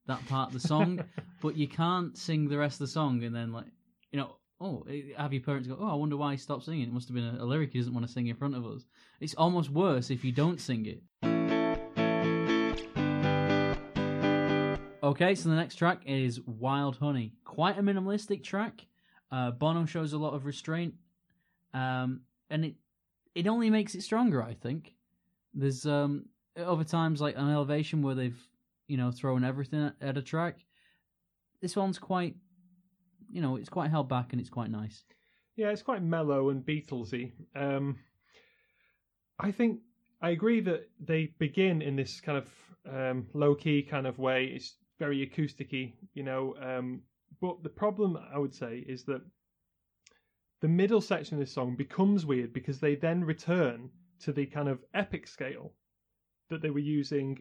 that part of the song, but you can't sing the rest of the song, and then like, you know, oh, have your parents go, oh, I wonder why he stopped singing. It must have been a, a lyric he doesn't want to sing in front of us. It's almost worse if you don't sing it. Okay, so the next track is Wild Honey. Quite a minimalistic track. Uh, Bono shows a lot of restraint, um, and it it only makes it stronger. I think there's um, other times like an elevation where they've you know thrown everything at, a track. This one's quite, you know, it's quite held back and it's quite nice. Yeah, it's quite mellow and Beatlesy. Um, I think I agree that they begin in this kind of um, low key kind of way. It's very acousticy, you know. Um, but the problem I would say is that the middle section of this song becomes weird because they then return to the kind of epic scale that they were using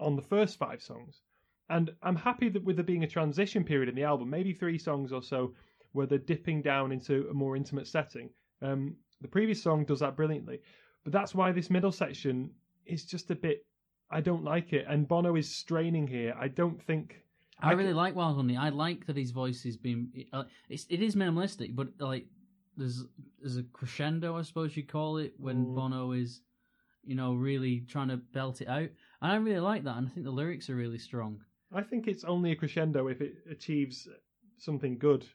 on the first five songs. And I'm happy that with there being a transition period in the album, maybe three songs or so, where they're dipping down into a more intimate setting. Um, the previous song does that brilliantly, but that's why this middle section is just a bit. I don't like it, and Bono is straining here. I don't think. I, I really c- like Wild Honey. I like that his voice is being. Uh, it's it is minimalistic, but like there's there's a crescendo, I suppose you'd call it, when Mm. Bono is, you know, really trying to belt it out. And I really like that, and I think the lyrics are really strong. I think it's only a crescendo if it achieves something good.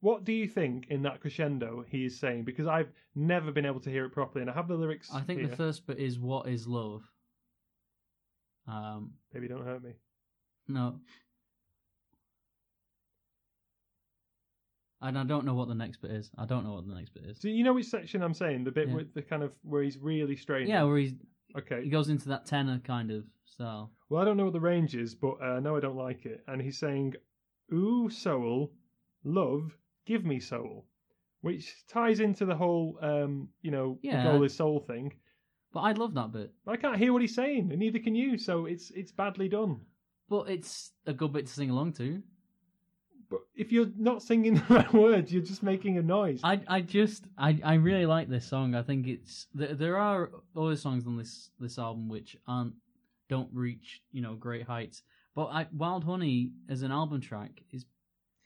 What do you think in that crescendo he is saying? Because I've never been able to hear it properly, and I have the lyrics. I think here. the first bit is "What is love." Um, Baby, don't hurt me. no. And I don't know what the next bit is. I don't know what the next bit is. So you know which section I'm saying? The bit Yeah. with the kind of where he's really straining. Yeah, where he's Okay. he Okay. goes into that tenor kind of style. Well, I don't know what the range is, but uh, no, I don't like it. And he's saying, "Ooh, soul, love, give me soul," which ties into the whole, um, you know, the Yeah. goal is soul thing. But I love that bit. I can't hear what he's saying, and neither can you. So it's it's badly done. But it's a good bit to sing along to. But if you're not singing the right words, you're just making a noise. I I just I, I really like this song. I think it's there, there are other songs on this this album which aren't don't reach you know great heights. But I, Wild Honey as an album track is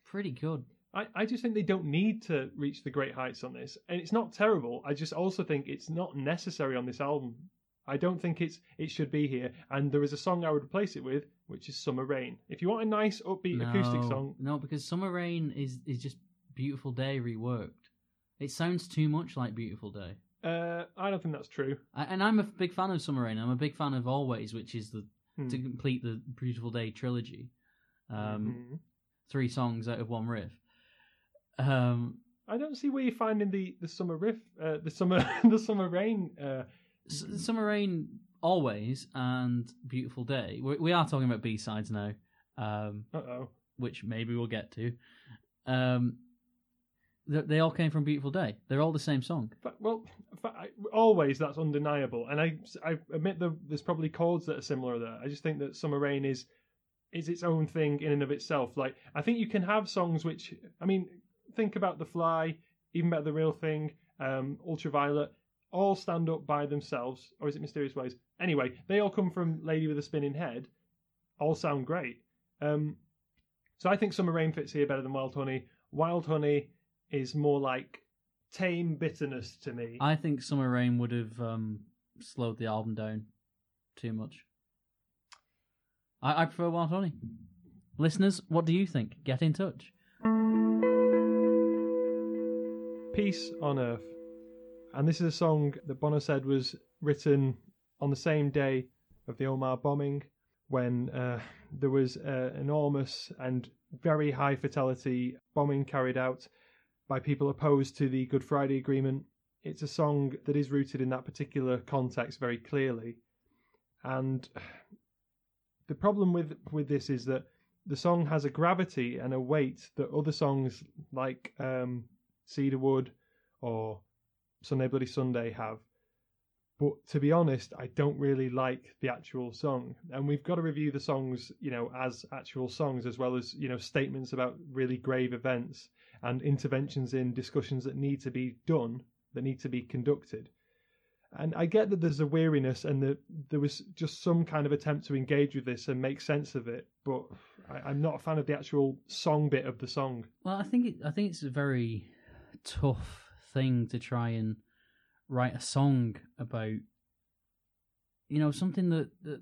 pretty good. I, I just think they don't need to reach the great heights on this, and it's not terrible. I just also think it's not necessary on this album. I don't think it's it should be here. And there is a song I would replace it with, which is "Summer Rain." If you want a nice upbeat acoustic song, No, because Summer Rain is is just Beautiful Day reworked. It sounds too much like Beautiful Day. uh, I don't think that's true. I, and I'm a big fan of Summer Rain. I'm a big fan of Always, which is the Hmm. to complete the Beautiful Day trilogy. Um, Mhm. three songs out of one riff. Um, I don't see where you're finding the the summer riff, uh, the summer the summer rain. Uh, S- Summer Rain always and Beautiful Day. We, we are talking about B sides now, um, oh. which maybe we'll get to. Um, they, they all came from Beautiful Day. They're all the same song. Well, fa- I- always that's undeniable, and I I admit that there's probably chords that are similar there. I just think that Summer Rain is is its own thing in and of itself. Like I think you can have songs which I mean, think about The Fly, even better The Real Thing, um, Ultraviolet, all stand up by themselves, or is it Mysterious Ways? Anyway, they all come from Lady with a Spinning Head, all sound great. Um, so I think Summer Rain fits here better than Wild Honey. Wild Honey is more like tame bitterness to me. I think Summer Rain would have um, slowed the album down too much. I, I prefer Wild Honey. Listeners, what do you think? Get in touch. Peace on Earth. And this is a song that Bono said was written on the same day of the Omagh bombing when uh, there was an enormous and very high fatality bombing carried out by people opposed to the Good Friday Agreement. It's a song that is rooted in that particular context very clearly. And the problem with, with this is that the song has a gravity and a weight that other songs like um, Cedarwood or Sunday Bloody Sunday have. But to be honest, I don't really like the actual song. And we've got to review the songs, you know, as actual songs as well as, you know, statements about really grave events and interventions in discussions that need to be done, that need to be conducted. And I get that there's a weariness and that there was just some kind of attempt to engage with this and make sense of it, but I, I'm not a fan of the actual song bit of the song. Well, I think it, I think it's a very tough thing to try and write a song about. You know, something that that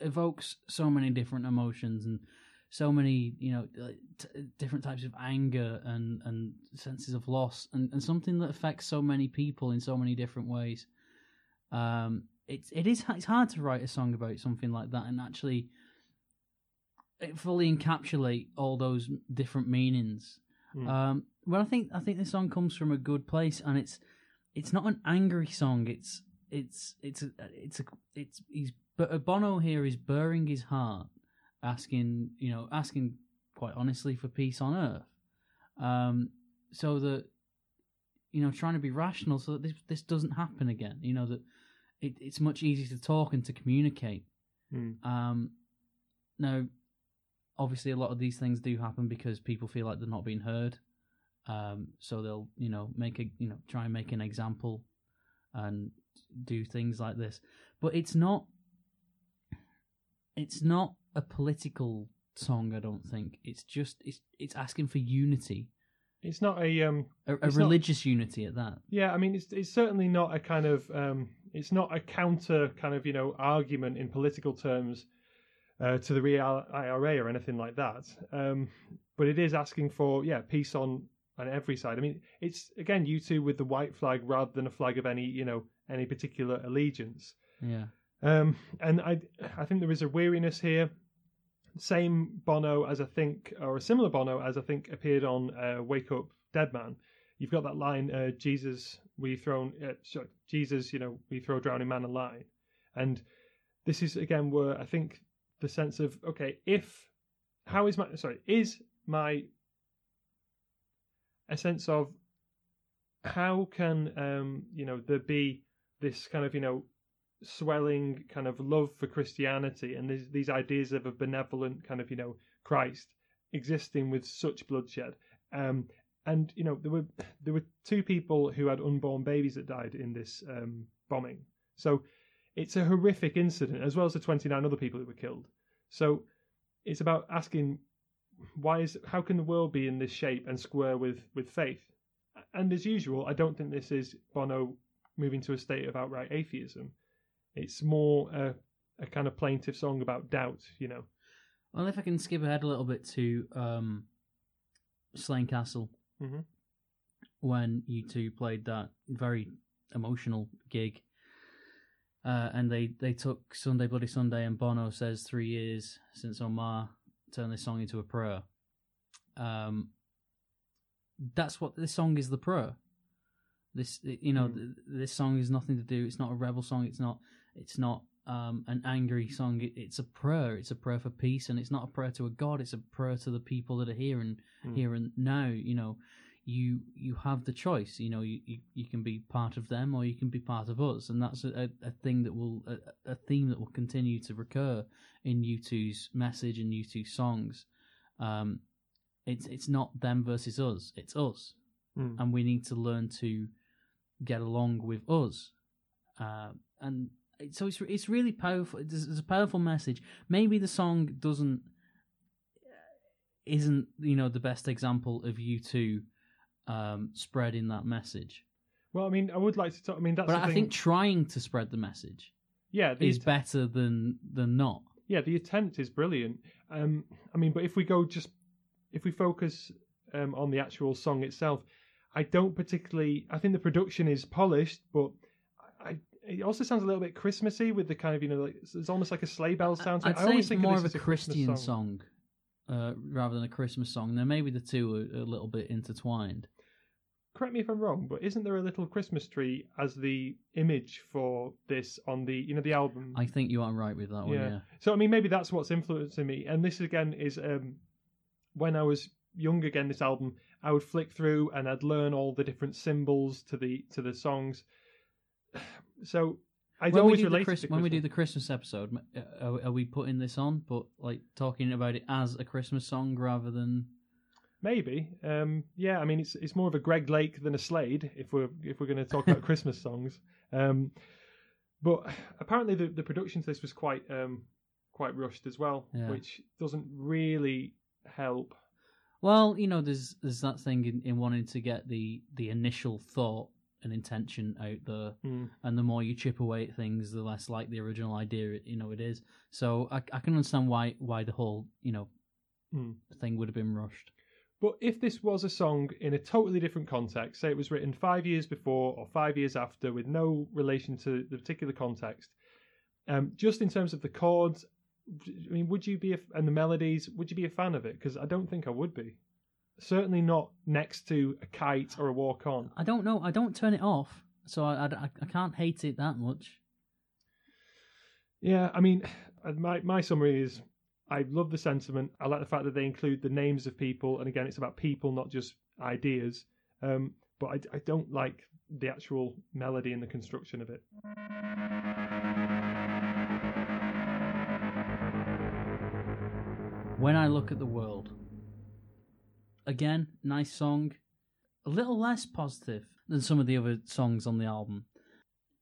evokes so many different emotions and so many you know t- different types of anger and and senses of loss and, and something that affects so many people in so many different ways um it's it is it's hard to write a song about something like that and actually it fully encapsulate all those different meanings Mm. um well i think i think this song comes from a good place and it's it's not an angry song. It's it's it's a, it's a it's he's but bono here is burying his heart asking you know asking quite honestly for peace on earth. Um so that you know trying to be rational so that this this doesn't happen again you know that it, it's much easier to talk and to communicate. Mm. um now obviously a lot of these things do happen because people feel like they're not being heard um so they'll you know make a you know try and make an example and do things like this. But it's not it's not a political song i don't think. It's just it's it's asking for unity. It's not a um a, a It's not- religious unity at that. Yeah, I mean it's it's certainly not a kind of um it's not a counter kind of, you know, argument in political terms uh, to the real IRA or anything like that. Um but it is asking for yeah, peace on on every side. I mean, it's again U2 with the white flag rather than a flag of any, you know, any particular allegiance. yeah Um, and I, I think there is a weariness here. Same Bono as I think, or a similar Bono as I think appeared on uh, Wake Up Dead Man. You've got that line, uh, Jesus, we thrown, uh, sorry, Jesus, you know, we throw drowning man a line. And this is again where I think the sense of okay, if how is my sorry is my a sense of how can um you know there be this kind of you know swelling kind of love for Christianity and these these ideas of a benevolent kind of you know Christ existing with such bloodshed. Um, and you know there were there were two people who had unborn babies that died in this um, bombing. So it's a horrific incident as well as the 29 other people who were killed. So it's about asking why is how can the world be in this shape and square with with faith? And as usual, I don't think this is Bono moving to a state of outright atheism. It's more a, a kind of plaintive song about doubt, you know. well if i can skip ahead a little bit to um Slane Castle Mhm. when U2 played that very emotional gig uh, and they, they took Sunday Bloody Sunday and Bono says three years since Omagh turned this song into a prayer. Um, that's what this song is the prayer. This you know Mm. th- this song is nothing to do. It's not a rebel song. It's not it's not um, an angry song. It, it's a prayer. It's a prayer for peace, and it's not a prayer to a god. It's a prayer to the people that are here and Mm. here and now. You know, you you have the choice. You know, you, you, you can be part of them or you can be part of us, and that's a, a, thing that will a, a theme that will continue to recur in U2's message and U2's songs. Um, it's it's not them versus us. It's us, Mm. and we need to learn to get along with us. Uh, and so it's it's really powerful. It's, it's a powerful message. Maybe the song doesn't isn't you know the best example of U2 um, spreading that message. Well, I mean, I would like to talk. I mean, that's but I thing. think trying to spread the message yeah, the is att- better than than not. yeah, the attempt is brilliant. Um, I mean, but if we go just if we focus um, on the actual song itself, I don't particularly. I think the production is polished, but I. It also sounds a little bit Christmassy with the kind of you know like it's, almost like a sleigh bell sound. I'd I say always it's think more of, a Christian song, uh, rather than a Christmas song. Now maybe the two are a little bit intertwined. Correct me if I'm wrong, but isn't there a little Christmas tree as the image for this on the you know the album? I think you are right with that one. Yeah. Yeah. So I mean, maybe that's what's influencing me. And this again is um, when I was young. Again, this album, I would flick through and I'd learn all the different symbols to the to the songs. So I'd when we, always do the relate Chris- when we do Christmas. the Christmas episode, uh, are, are we putting this on, but like talking about it as a Christmas song rather than? Maybe, um, yeah. I mean, it's it's more of a Greg Lake than a Slade if we're if we're going to talk about Christmas songs. Um, but apparently, the, the production to this was quite um, quite rushed as well, Yeah. which doesn't really help. Well, you know, there's there's that thing in, in wanting to get the the initial thought and intention out there, Mm. and the more you chip away at things, the less like the original idea you know it is. So I I can understand why why the whole you know Mm. thing would have been rushed. But if this was a song in a totally different context, say it was written five years before or five years after with no relation to the particular context, um, just in terms of the chords, I mean, would you be, a, and the melodies, would you be a fan of it? Because I don't think I would be. Certainly not next to a kite or a walk on. I don't know. I don't turn it off, so I, I, I can't hate it that much. Yeah, I mean, my, my summary is I love the sentiment. I like the fact that they include the names of people. And again, it's about people, not just ideas. Um, but I, I don't like the actual melody and the construction of it. When I look at the world, again, nice song, a little less positive than some of the other songs on the album.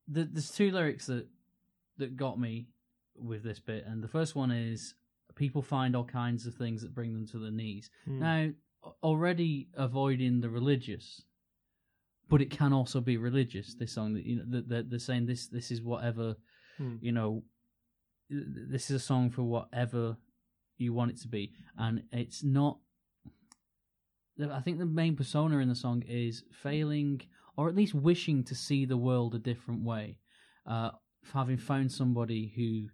The, there's two lyrics that that got me with this bit, and the first one is people find all kinds of things that bring them to their knees. Hmm. Now, already avoiding the religious, but it can also be religious. This song that you know they're, they're saying this this is whatever Hmm. you know. This is a song for whatever you want it to be, and it's not. I think the main persona in the song is failing, or at least wishing to see the world a different way. Uh, having found somebody who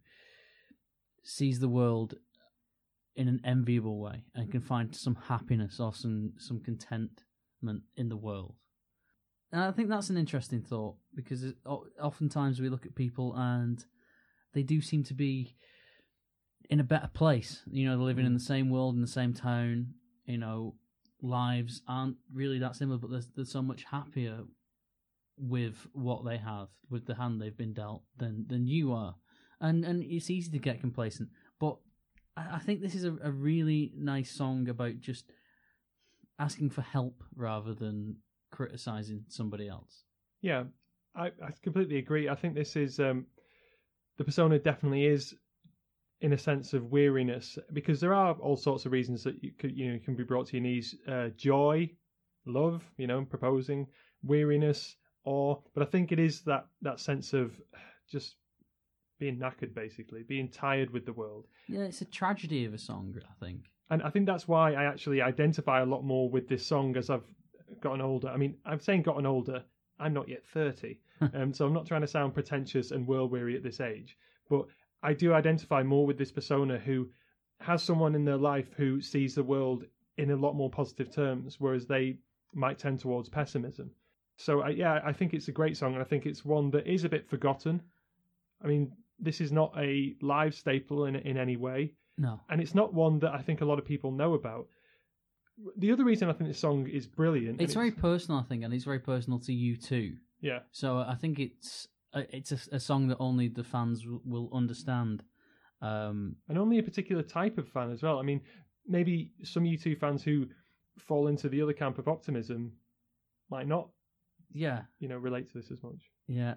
sees the world in an enviable way and can find some happiness or some some contentment in the world. And I think that's an interesting thought because it, oftentimes we look at people and they do seem to be in a better place. You know, they're living in the same world in the same town. You know, lives aren't really that similar, but they're, they're so much happier with what they have, with the hand they've been dealt, than than you are. And and it's easy to get complacent, but I, I think this is a, a really nice song about just asking for help rather than criticizing somebody else. Yeah, I, I completely agree. I think this is um, the persona definitely is in a sense of weariness because there are all sorts of reasons that you could you know can be brought to your knees: uh, joy, love, you know, proposing, weariness, or. But I think it is that that sense of just being knackered, basically, being tired with the world. Yeah, it's a tragedy of a song, I think. And I think that's why I actually identify a lot more with this song as I've gotten older. I mean, I'm saying gotten older. I'm not yet 30, um, so I'm not trying to sound pretentious and world weary at this age. But I do identify more with this persona who has someone in their life who sees the world in a lot more positive terms, whereas they might tend towards pessimism. So I, yeah, I think it's a great song, and I think it's one that is a bit forgotten. I mean, this is not a live staple in in any way, No. and it's not one that I think a lot of people know about. The other reason I think this song is brilliant. It's very personal, I think, and it's very personal to you too. yeah, So I think it's it's a, a song that only the fans w- will understand. Um, and only a particular type of fan as well. I mean, maybe some U2 fans who fall into the other camp of optimism might not, yeah, you know, relate to this as much. yeah.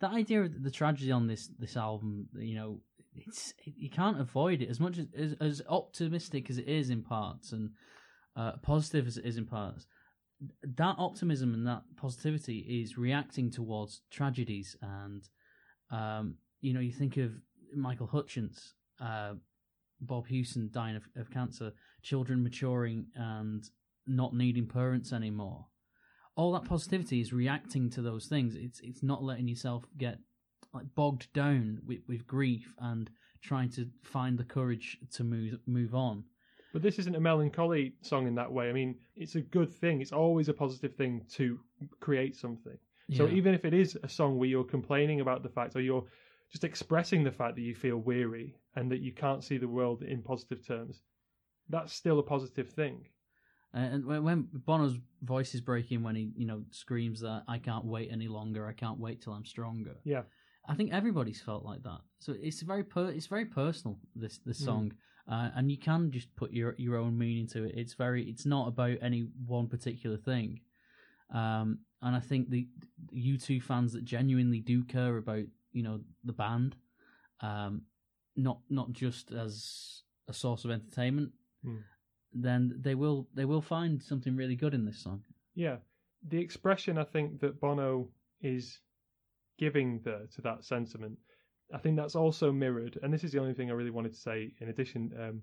The idea of the tragedy on this this album, you know, it's you can't avoid it as much as as, as optimistic as it is in parts and uh, positive as it is in parts. That optimism and that positivity is reacting towards tragedies, and um, you know, you think of Michael Hutchence, uh, Bob Hewson dying of, of cancer, children maturing and not needing parents anymore. All that positivity is reacting to those things. It's it's not letting yourself get like bogged down with, with grief and trying to find the courage to move move on. But this isn't a melancholy song in that way. I mean, it's a good thing. It's always a positive thing to create something. So even if it is a song where you're complaining about the fact or you're just expressing the fact that you feel weary and that you can't see the world in positive terms, that's still a positive thing. Uh, and when, when Bono's voice is breaking, when he you know screams that I can't wait any longer, I can't wait till I'm stronger. Yeah. I think everybody's felt like that. So it's very per- it's very personal this this Mm. Uh, and you can just put your your own meaning to it. It's very it's not about any one particular thing, um, and I think the U2 fans that genuinely do care about you know the band, um, not not just as a source of entertainment, Mm. then they will they will find something really good in this song. Yeah. The expression I think that Bono is giving the, to that sentiment, I think that's also mirrored, and this is the only thing I really wanted to say in addition, um,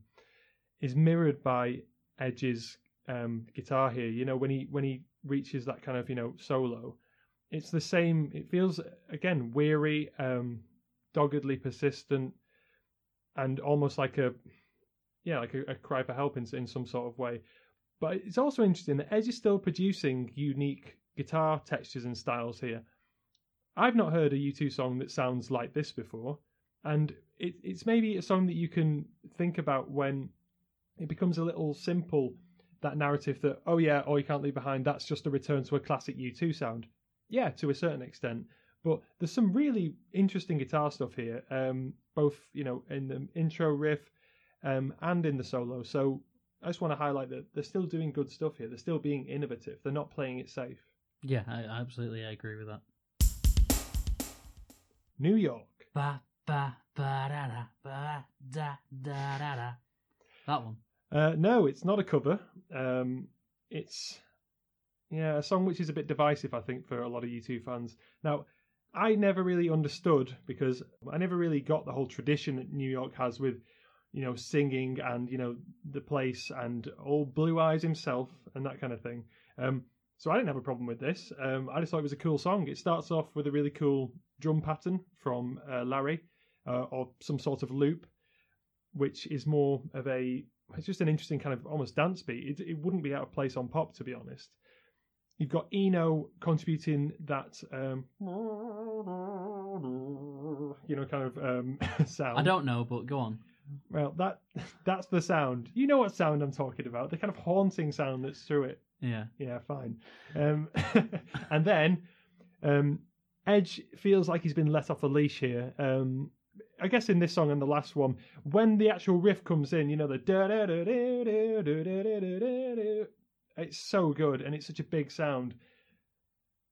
is mirrored by Edge's um, guitar here. You know, when he when he reaches that kind of, you know, solo, it's the same it feels again weary, um, doggedly persistent, and almost like a yeah, like a, a cry for help in, in some sort of way. But it's also interesting that Edge is still producing unique guitar textures and styles here. I've not heard a U2 song that sounds like this before, and it, it's maybe a song that you can think about when it becomes a little simple. That narrative that oh yeah, all you can't leave behind. That's just a return to a classic U2 sound. Yeah, to a certain extent, but there's some really interesting guitar stuff here. Um, both you know in the intro riff um, and in the solo. So I just want to highlight that they're still doing good stuff here. They're still being innovative. They're not playing it safe. Yeah, I, absolutely agree with that. New York. Ba ba ba da da ba da da da da. That one. Uh, no, it's not a cover. Um, it's yeah, a song which is a bit divisive, I think, for a lot of U2 fans. Now, I never really understood because I never really got the whole tradition that New York has with, you know, singing and you know the place and old Blue Eyes himself and that kind of thing. Um, so I didn't have a problem with this. Um, I just thought it was a cool song. It starts off with a really cool drum pattern from uh, Larry, uh, or some sort of loop, which is more of a it's just an interesting kind of almost dance beat. It, it wouldn't be out of place on pop, to be honest. You've got Eno contributing that, um, you know, kind of um, sound. I don't know, but go on. Well, that that's the sound. You know what sound I'm talking about? The kind of haunting sound that's through it. Yeah. Yeah, fine. Um, and then um, Edge feels like he's been let off the leash here. Um, I guess in this song and the last one, when the actual riff comes in, you know, the it's so good and it's such a big sound.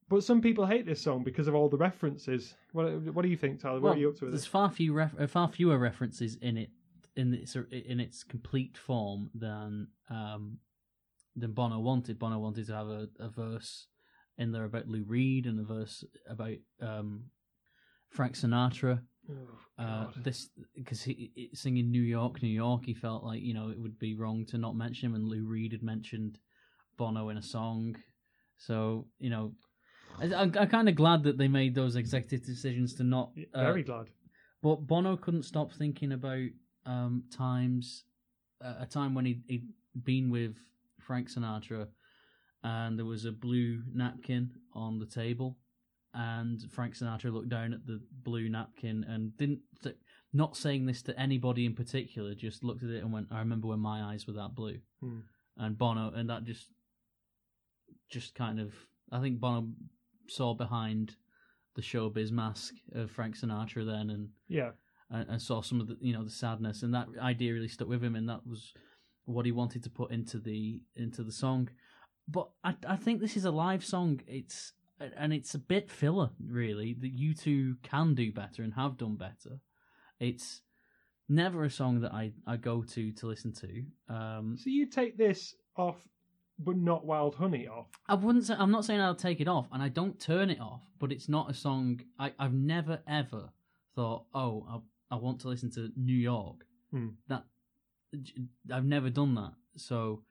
But some people hate this song because of all the references. What, what do you think, Tyler? What well, are you up to? With there's far few ref- far fewer references in it in its in its complete form than um, than Bono wanted. Bono wanted to have a, a verse in there about Lou Reed and a verse about um Frank Sinatra. Oh, Uh, this because he, he singing New York, New York, he felt like you know it would be wrong to not mention him, and Lou Reed had mentioned Bono in a song, so you know. I, I'm, I'm kind of glad that they made those executive decisions to not. Uh, Very glad. but Bono couldn't stop thinking about um, times, uh, a time when he'd, he'd been with Frank Sinatra, and there was a blue napkin on the table, and Frank Sinatra looked down at the blue napkin and didn't. Not saying this to anybody in particular, just looked at it and went, "I remember when my eyes were that blue." Hmm. And Bono, and that just, just kind of, I think Bono saw behind the showbiz mask of Frank Sinatra then, and Yeah. and, and saw some of the you know the sadness, and that idea really stuck with him, and that was what he wanted to put into the into the song. But I I think this is a live song. It's and it's a bit filler, really. That U2 can do better and have done better. It's never a song that I, I go to to listen to. Um, So you take this off, but not Wild Honey off. I wouldn't say I'm not saying I'll take it off, and I don't turn it off. But it's not a song I, I've never ever thought. Oh, I, I want to listen to New York. Hmm. That I've never done that. So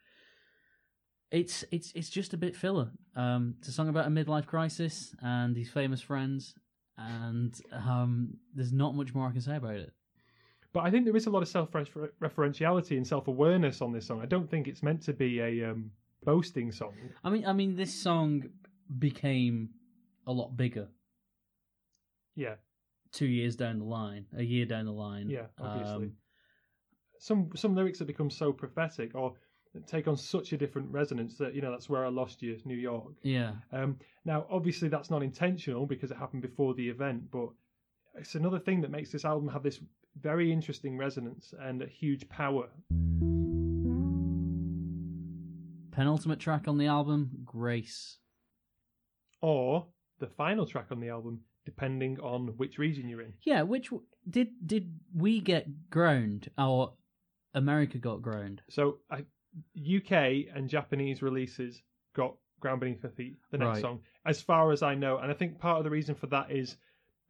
it's it's it's just a bit filler. Um, it's a song about a midlife crisis and his famous friends, and um, there's not much more I can say about it. But I think there is a lot of self-referentiality and self-awareness on this song. I don't think it's meant to be a um, boasting song. I mean, I mean, this song became a lot bigger Yeah, two years down the line, a year down the line. yeah, obviously. Um, some some lyrics that become so prophetic or take on such a different resonance that you know that's where I lost you, New York. yeah, Um, now, obviously, that's not intentional because it happened before the event, but it's another thing that makes this album have this very interesting resonance and a huge power. penultimate track on the album, Grace. Or the final track on the album, depending on which region you're in. Yeah, which w- did did we get ground or America got ground? So, I, UK and Japanese releases got Ground Beneath Her Feet, the next Right. song, as far as I know. And I think part of the reason for that is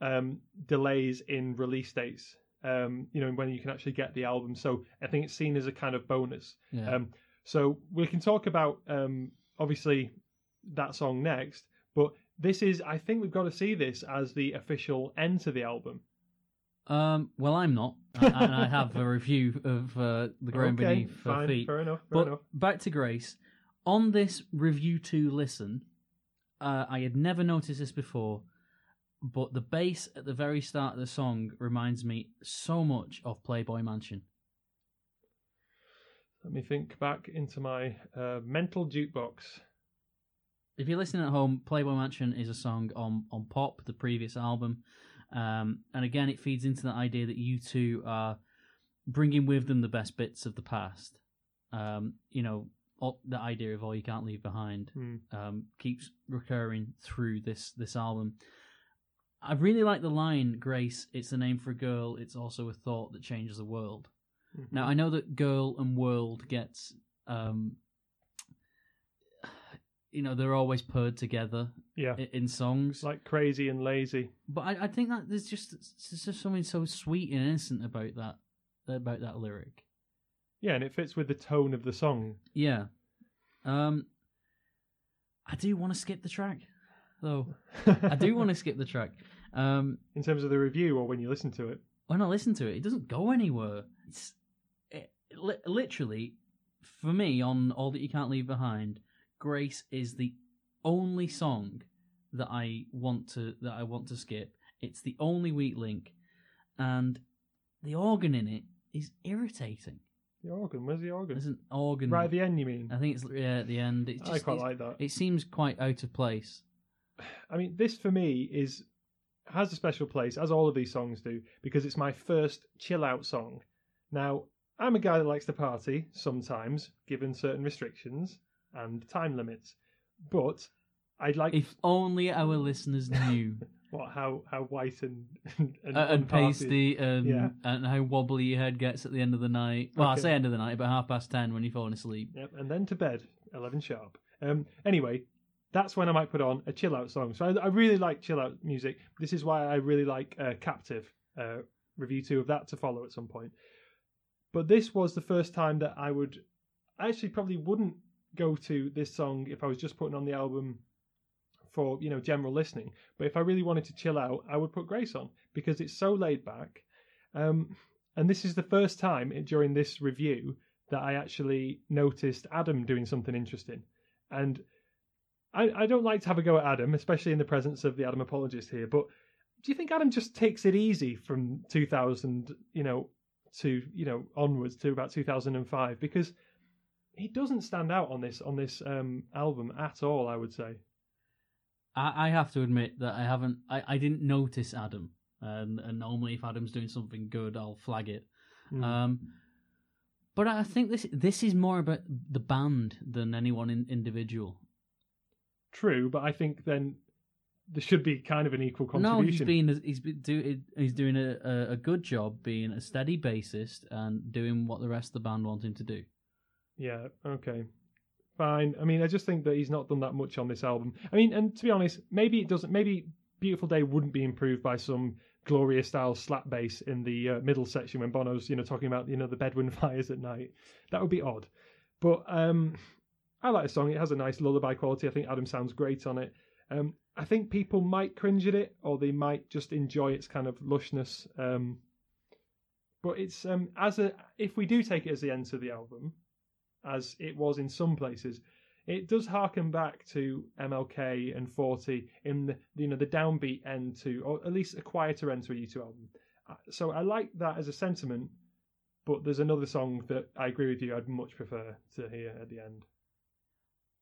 um, delays in release dates. Um, you know, when you can actually get the album. So I think it's seen as a kind of bonus. Yeah. Um, so we can talk about um, obviously that song next, but this is I think we've got to see this as the official end to the album. Um, well, I'm not, and I have a review of uh, the ground okay, beneath fine, feet. fair enough, fair But enough. back to Grace. On this review to listen, uh, I had never noticed this before, but the bass at the very start of the song reminds me so much of Playboy Mansion. Let me think back into my uh, mental jukebox. If you're listening at home, Playboy Mansion is a song on, on Pop, the previous album. Um, and again, it feeds into the idea that U2 are bringing with them the best bits of the past. Um, you know, all, the idea of all you can't leave behind Hmm. um, keeps recurring through this this album. I really like the line, "Grace, it's the name for a girl. It's also a thought that changes the world." Mhm. Now I know that "girl" and "world" gets, um, you know, they're always paired together yeah, i- in songs. like crazy and lazy. but I, I think that there's just there's just something so sweet and innocent about that about that lyric. Yeah, and it fits with the tone of the song. Yeah. Um, I do want to skip the track, though. I do want to skip the track. Um, in terms of the review or when you listen to it. when I listen to it, it doesn't go anywhere. It's it, li- literally for me on all that you can't leave behind. Grace is the only song that I want to that I want to skip. It's the only weak link, and the organ in it is irritating. The organ, where's the organ? There's an organ Right at the end, you mean? I think it's yeah, at the end. It's just, I quite like that. It seems quite out of place. I mean, this for me is has a special place, as all of these songs do, because it's my first chill out song. Now, I'm a guy that likes to party sometimes, given certain restrictions and time limits. But I'd like If only our listeners knew. what how how white and and, uh, and pasty and Yeah. and how wobbly your head gets at the end of the night. Well, I Okay. say end of the night, but half past ten when you're falling asleep. Yep, and then to bed, eleven sharp. Um, anyway, that's when I might put on a chill out song. So I, I really like chill out music. This is why I really like uh, Captive. Uh, review two of that to follow at some point. But this was the first time that I would, I actually probably wouldn't go to this song if I was just putting on the album for you know general listening. But if I really wanted to chill out, I would put Grace on because it's so laid back. Um, and this is the first time during this review that I actually noticed Adam doing something interesting. And I, I don't like to have a go at Adam, especially in the presence of the Adam apologist here. But do you think Adam just takes it easy from 2000, you know, to you know onwards to about 2005 because he doesn't stand out on this on this um, album at all. I would say. I, I have to admit that I haven't. I, I didn't notice Adam, and, and normally if Adam's doing something good, I'll flag it. Mm. Um, but I think this this is more about the band than anyone in, individual. True, but I think then there should be kind of an equal No, he's contribution. being he's been do, he's doing a, a good job being a steady bassist and doing what the rest of the band want him to do. Yeah, okay. Fine. I mean, I just think that he's not done that much on this album. I mean, and to be honest, maybe it doesn't. Maybe Beautiful Day wouldn't be improved by some Gloria style slap bass in the uh, middle section when Bono's, you know, talking about you know the Bedouin fires at night. That would be odd. But um, I like the song. It has a nice lullaby quality. I think Adam sounds great on it. Um, I think people might cringe at it, or they might just enjoy its kind of lushness. Um, but it's um, as a if we do take it as the end of the album, as it was in some places, it does harken back to MLK and Forty in the you know the downbeat end to, or at least a quieter end to a U2 album. Uh, So I like that as a sentiment, but there's another song that I agree with you. I'd much prefer to hear at the end.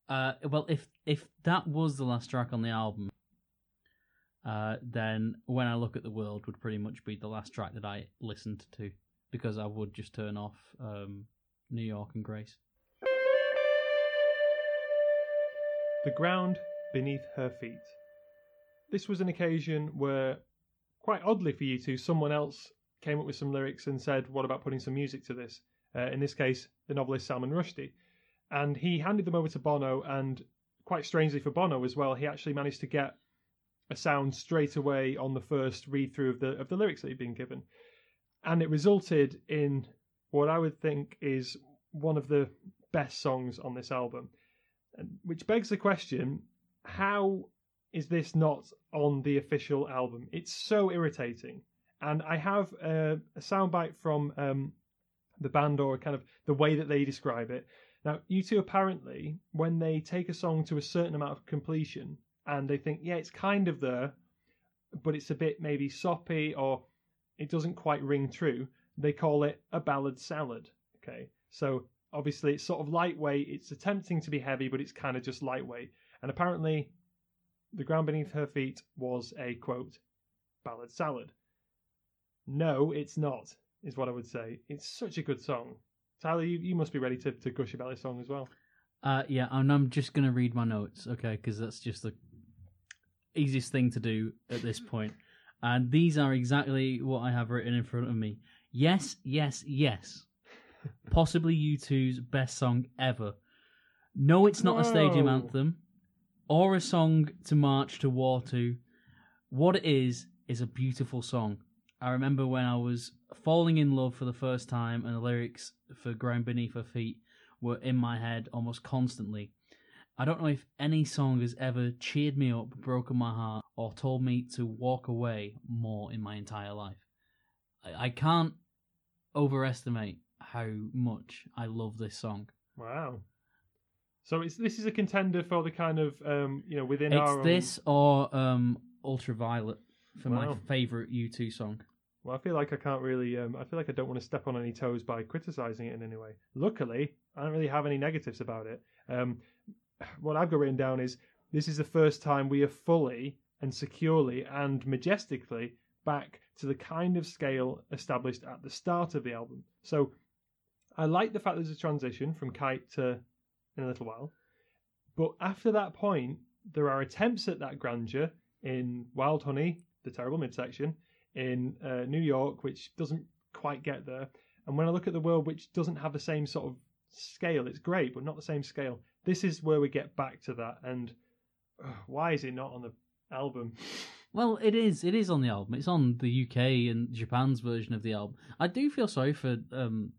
Uh, well, if if that was the last track on the album, uh, then when I look at the world would pretty much be the last track that I listened to because I would just turn off um, New York and Grace. The ground beneath her feet. This was an occasion where, quite oddly for U2, someone else came up with some lyrics and said, What about putting some music to this? Uh, in this case, the novelist Salman Rushdie. And he handed them over to Bono, and quite strangely for Bono as well, he actually managed to get a sound straight away on the first read through of the of the lyrics that he'd been given. And it resulted in what I would think is one of the best songs on this album. Which begs the question how is this not on the official album? It's so irritating. And I have a, a soundbite from um, the band or kind of the way that they describe it. Now, U2 apparently, when they take a song to a certain amount of completion and they think, yeah, it's kind of there, but it's a bit maybe soppy or it doesn't quite ring true, they call it a ballad salad. Okay. So obviously it's sort of lightweight, it's attempting to be heavy, but it's kind of just lightweight. And apparently, the ground beneath her feet was a quote, ballad salad. No, it's not, is what I would say. It's such a good song. Tyler, you, you must be ready to, to gush about this song as well. Uh, yeah, and I'm just gonna read my notes, okay? Because that's just the easiest thing to do at this point. And these are exactly what I have written in front of me. Yes, yes, yes. Possibly U2's best song ever. No, it's not a stadium anthem or a song to march to war to. What it is is a beautiful song. I remember when I was falling in love for the first time, and the lyrics for "Ground Beneath Her Feet" were in my head almost constantly. I don't know if any song has ever cheered me up, broken my heart, or told me to walk away more in my entire life. I, I can't overestimate how much I love this song. Wow. So it's this is a contender for the kind of um, you know within It's our own- this or um, Ultraviolet for my favourite U2 song. Well, I feel like I can't really. Um, I feel like I don't want to step on any toes by criticizing it in any way. Luckily, I don't really have any negatives about it. Um, what I've got written down is this is the first time we are fully and securely and majestically back to the kind of scale established at the start of the album. So I like the fact there's a transition from Kite to in a little while, but after that point, there are attempts at that grandeur in Wild Honey, the terrible midsection in uh, New York, which doesn't quite get there. And when I look at the world, which doesn't have the same sort of scale, it's great, but not the same scale. This is where we get back to that. And uh, why is it not on the album? Well, it is. It is on the album. It's on the UK and Japan's version of the album. I do feel sorry for um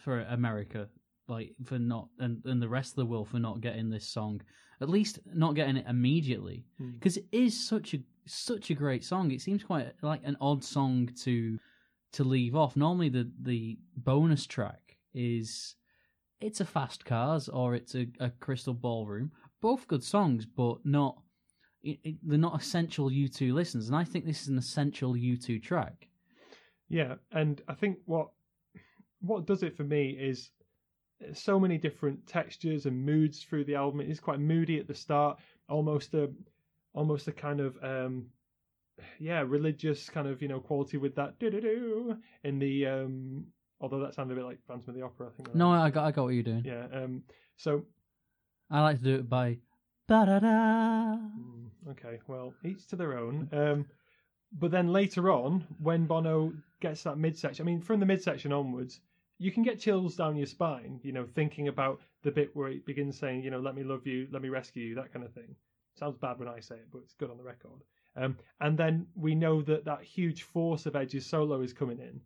for America, like for not and and the rest of the world for not getting this song. At least not getting it immediately, Hmm. because it is such a such a great song. It seems quite like an odd song to to leave off. Normally, the the bonus track is it's a fast cars or it's a, a crystal ballroom both good songs, but not it, it, they're not essential U2 listens. And I think this is an essential U2 track. Yeah, and I think what what does it for me is so many different textures and moods through the album. It is quite moody at the start, almost a almost a kind of um yeah religious kind of you know quality with that do do do in the um although that sounded a bit like Phantom of the Opera. I think. No, I got I got what you're doing. Yeah. Um. So. I like to do it by da da da. Okay. Well, each to their own. Um. But then later on, when Bono gets that midsection, I mean, from the midsection onwards, you can get chills down your spine, you know, thinking about the bit where it begins saying, you know, let me love you, let me rescue you, that kind of thing. Sounds bad when I say it, but it's good on the record. Um, and then we know that that huge force of Edge's solo is coming in.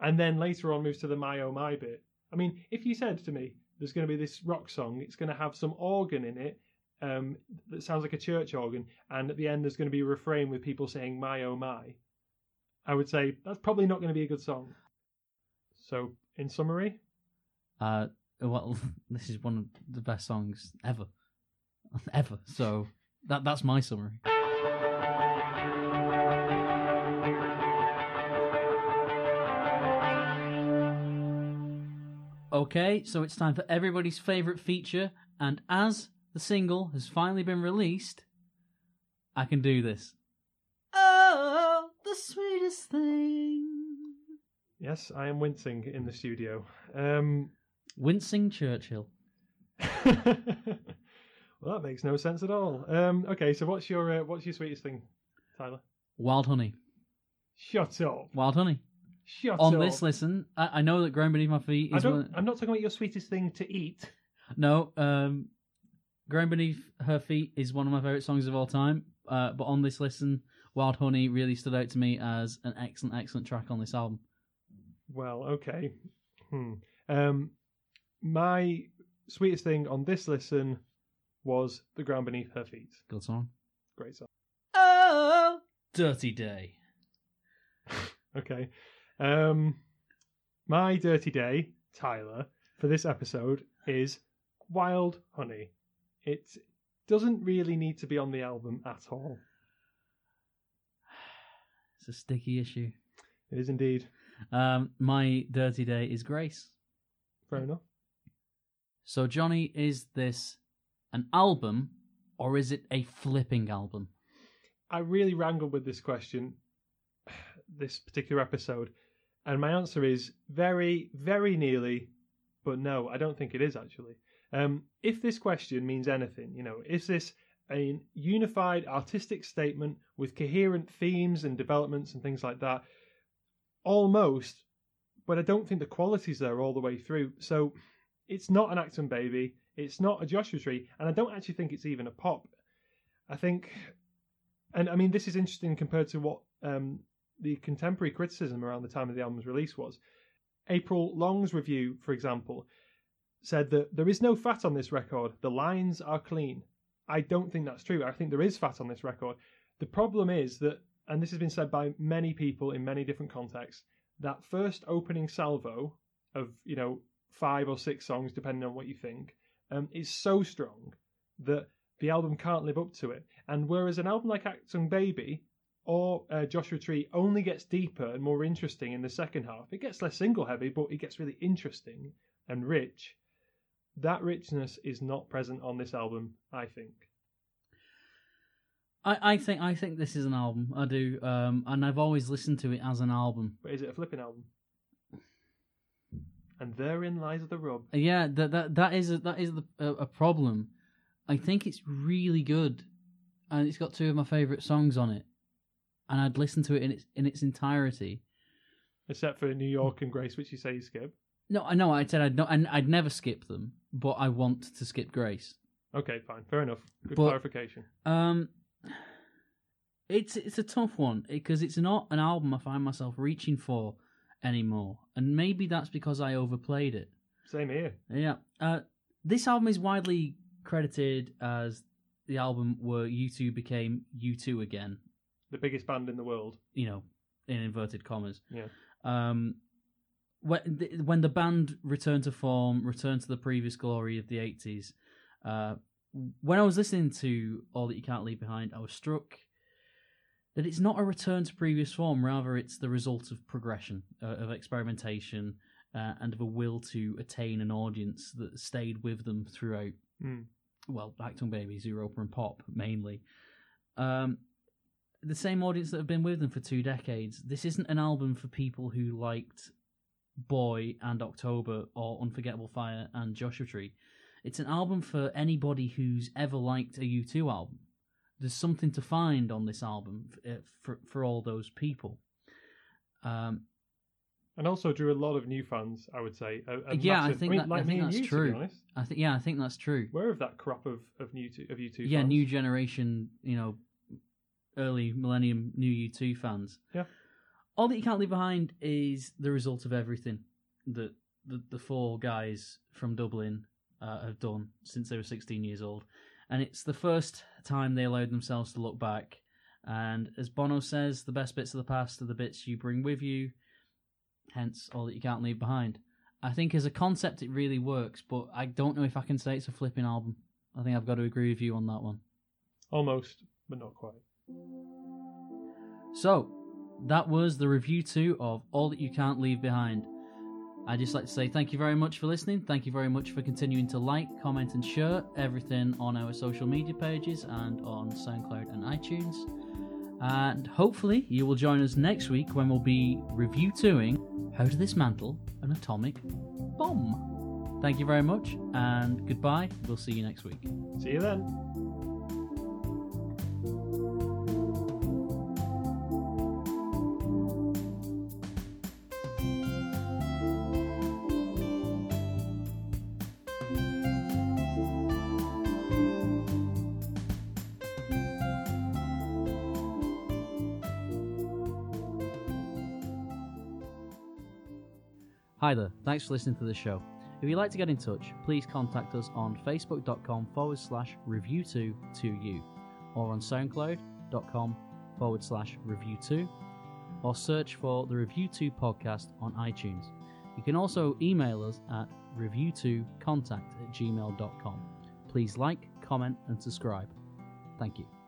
And then later on moves to the My Oh My bit. I mean, if you said to me, there's going to be this rock song, it's going to have some organ in it, um, that sounds like a church organ, and at the end there's going to be a refrain with people saying "My oh my," I would say that's probably not going to be a good song. So, in summary, uh, well, this is one of the best songs ever, ever. So that that's my summary. Okay, so it's time for everybody's favorite feature, and as the single has finally been released, I can do this. Yes, I am wincing in the studio. Um, Wincing Churchill. well, that makes no sense at all. Um, okay, so what's your uh, what's your sweetest thing, Tyler? Wild Honey. Shut up. Wild Honey. Shut up. On up. this listen, I, I know that Ground Beneath My Feet I is don't, one. I'm not talking about your sweetest thing to eat. No, um, Ground Beneath Her Feet is one of my favourite songs of all time. Uh, but on this listen, Wild Honey really stood out to me as an excellent, excellent track on this album. Well, okay. Hmm. Um, my sweetest thing on this listen was the ground beneath her feet. Good song. Great song. Oh, Dirty Day. Okay. Um, my dirty day, Tyler, for this episode is Wild Honey. It doesn't really need to be on the album at all. It's a sticky issue. It is indeed. Um, my Dirty Day is Grace. Fair enough. So, Johnny, is this an album or is it a flipping album? I really wrangled with this question, this particular episode, and my answer is very, very nearly, but no, I don't think it is actually. Um, if this question means anything, you know, is this a unified artistic statement with coherent themes and developments and things like that? Almost, but I don't think the quality's there all the way through. So it's not an Achtung Baby, it's not a Joshua Tree, and I don't actually think it's even a pop. I think and I mean, this is interesting compared to what um, the contemporary criticism around the time of the album's release was. April Long's review, for example, said that there is no fat on this record. The lines are clean. I don't think that's true. I think there is fat on this record. The problem is that, and this has been said by many people in many different contexts, that first opening salvo of you know five or six songs, depending on what you think, um, is so strong that the album can't live up to it. And whereas an album like Achtung Baby or uh, Joshua Tree only gets deeper and more interesting in the second half, it gets less single heavy, but it gets really interesting and rich. That richness is not present on this album, I think. I, I think I think this is an album. I do, um, and I've always listened to it as an album. But is it a flipping album? And therein lies the rub. Yeah, that that that is a, that is the, a, a problem. I think it's really good, and it's got two of my favorite songs on it, and I'd listen to it in its in its entirety. Except for New York and Grace, which you say you skip. No, I know I said I'd not, and I'd never skip them, but I want to skip Grace. Okay, fine, fair enough. Good But- clarification. Um, it's it's a tough one because it's not an album I find myself reaching for anymore, and maybe that's because I overplayed it. Same here. Yeah. Uh, this album is widely credited as the album where U2 became U2 again, The biggest band in the world. you know, in inverted commas. Yeah. Um, when the, when the band returned to form, returned to the previous glory of the 80s, uh, when I was listening to All That You Can't Leave Behind, I was struck that it's not a return to previous form, rather, it's the result of progression, uh, of experimentation, uh, and of a will to attain an audience that stayed with them throughout, Mm. well, Achtung Babies, Zooropa, and Pop mainly. Um, the same audience that have been with them for two decades. This isn't an album for people who liked Boy and October or Unforgettable Fire and Joshua Tree. It's an album for anybody who's ever liked a U2 album. There's something to find on this album uh, for for all those people. Um, And also drew a lot of new fans, I would say. A, a Yeah, I massive- think mean, that- like I think that's you, true. To be honest, I think yeah, I think that's true. where of that crop of of new two, of you two. yeah, fans? new generation, you know, early millennium new U2 fans. Yeah. All that you can't leave behind is the result of everything that the, the four guys from Dublin uh, have done since they were 16 years old. And it's the first time they allowed themselves to look back. And as Bono says, the best bits of the past are the bits you bring with you, hence all that you can't leave behind. I think as a concept it really works, but I don't know if I can say it's a flipping album. I think I've got to agree with you on that one. almost, but not quite. So, that was the review two of All That You Can't Leave Behind. I'd just like to say thank you very much for listening. Thank you very much for continuing to like, comment, and share everything on our social media pages and on SoundCloud and iTunes. And hopefully, you will join us next week when we'll be review toing How to Dismantle an Atomic Bomb. Thank you very much, and goodbye. We'll see you next week. See you then. Hi there, thanks for listening to the show. If you'd like to get in touch, please contact us on facebook.com forward slash review2 you or on soundcloud.com forward slash review2 or search for the Review2 podcast on iTunes. You can also email us at review2contact at gmail.com. Please like, comment, and subscribe. Thank you.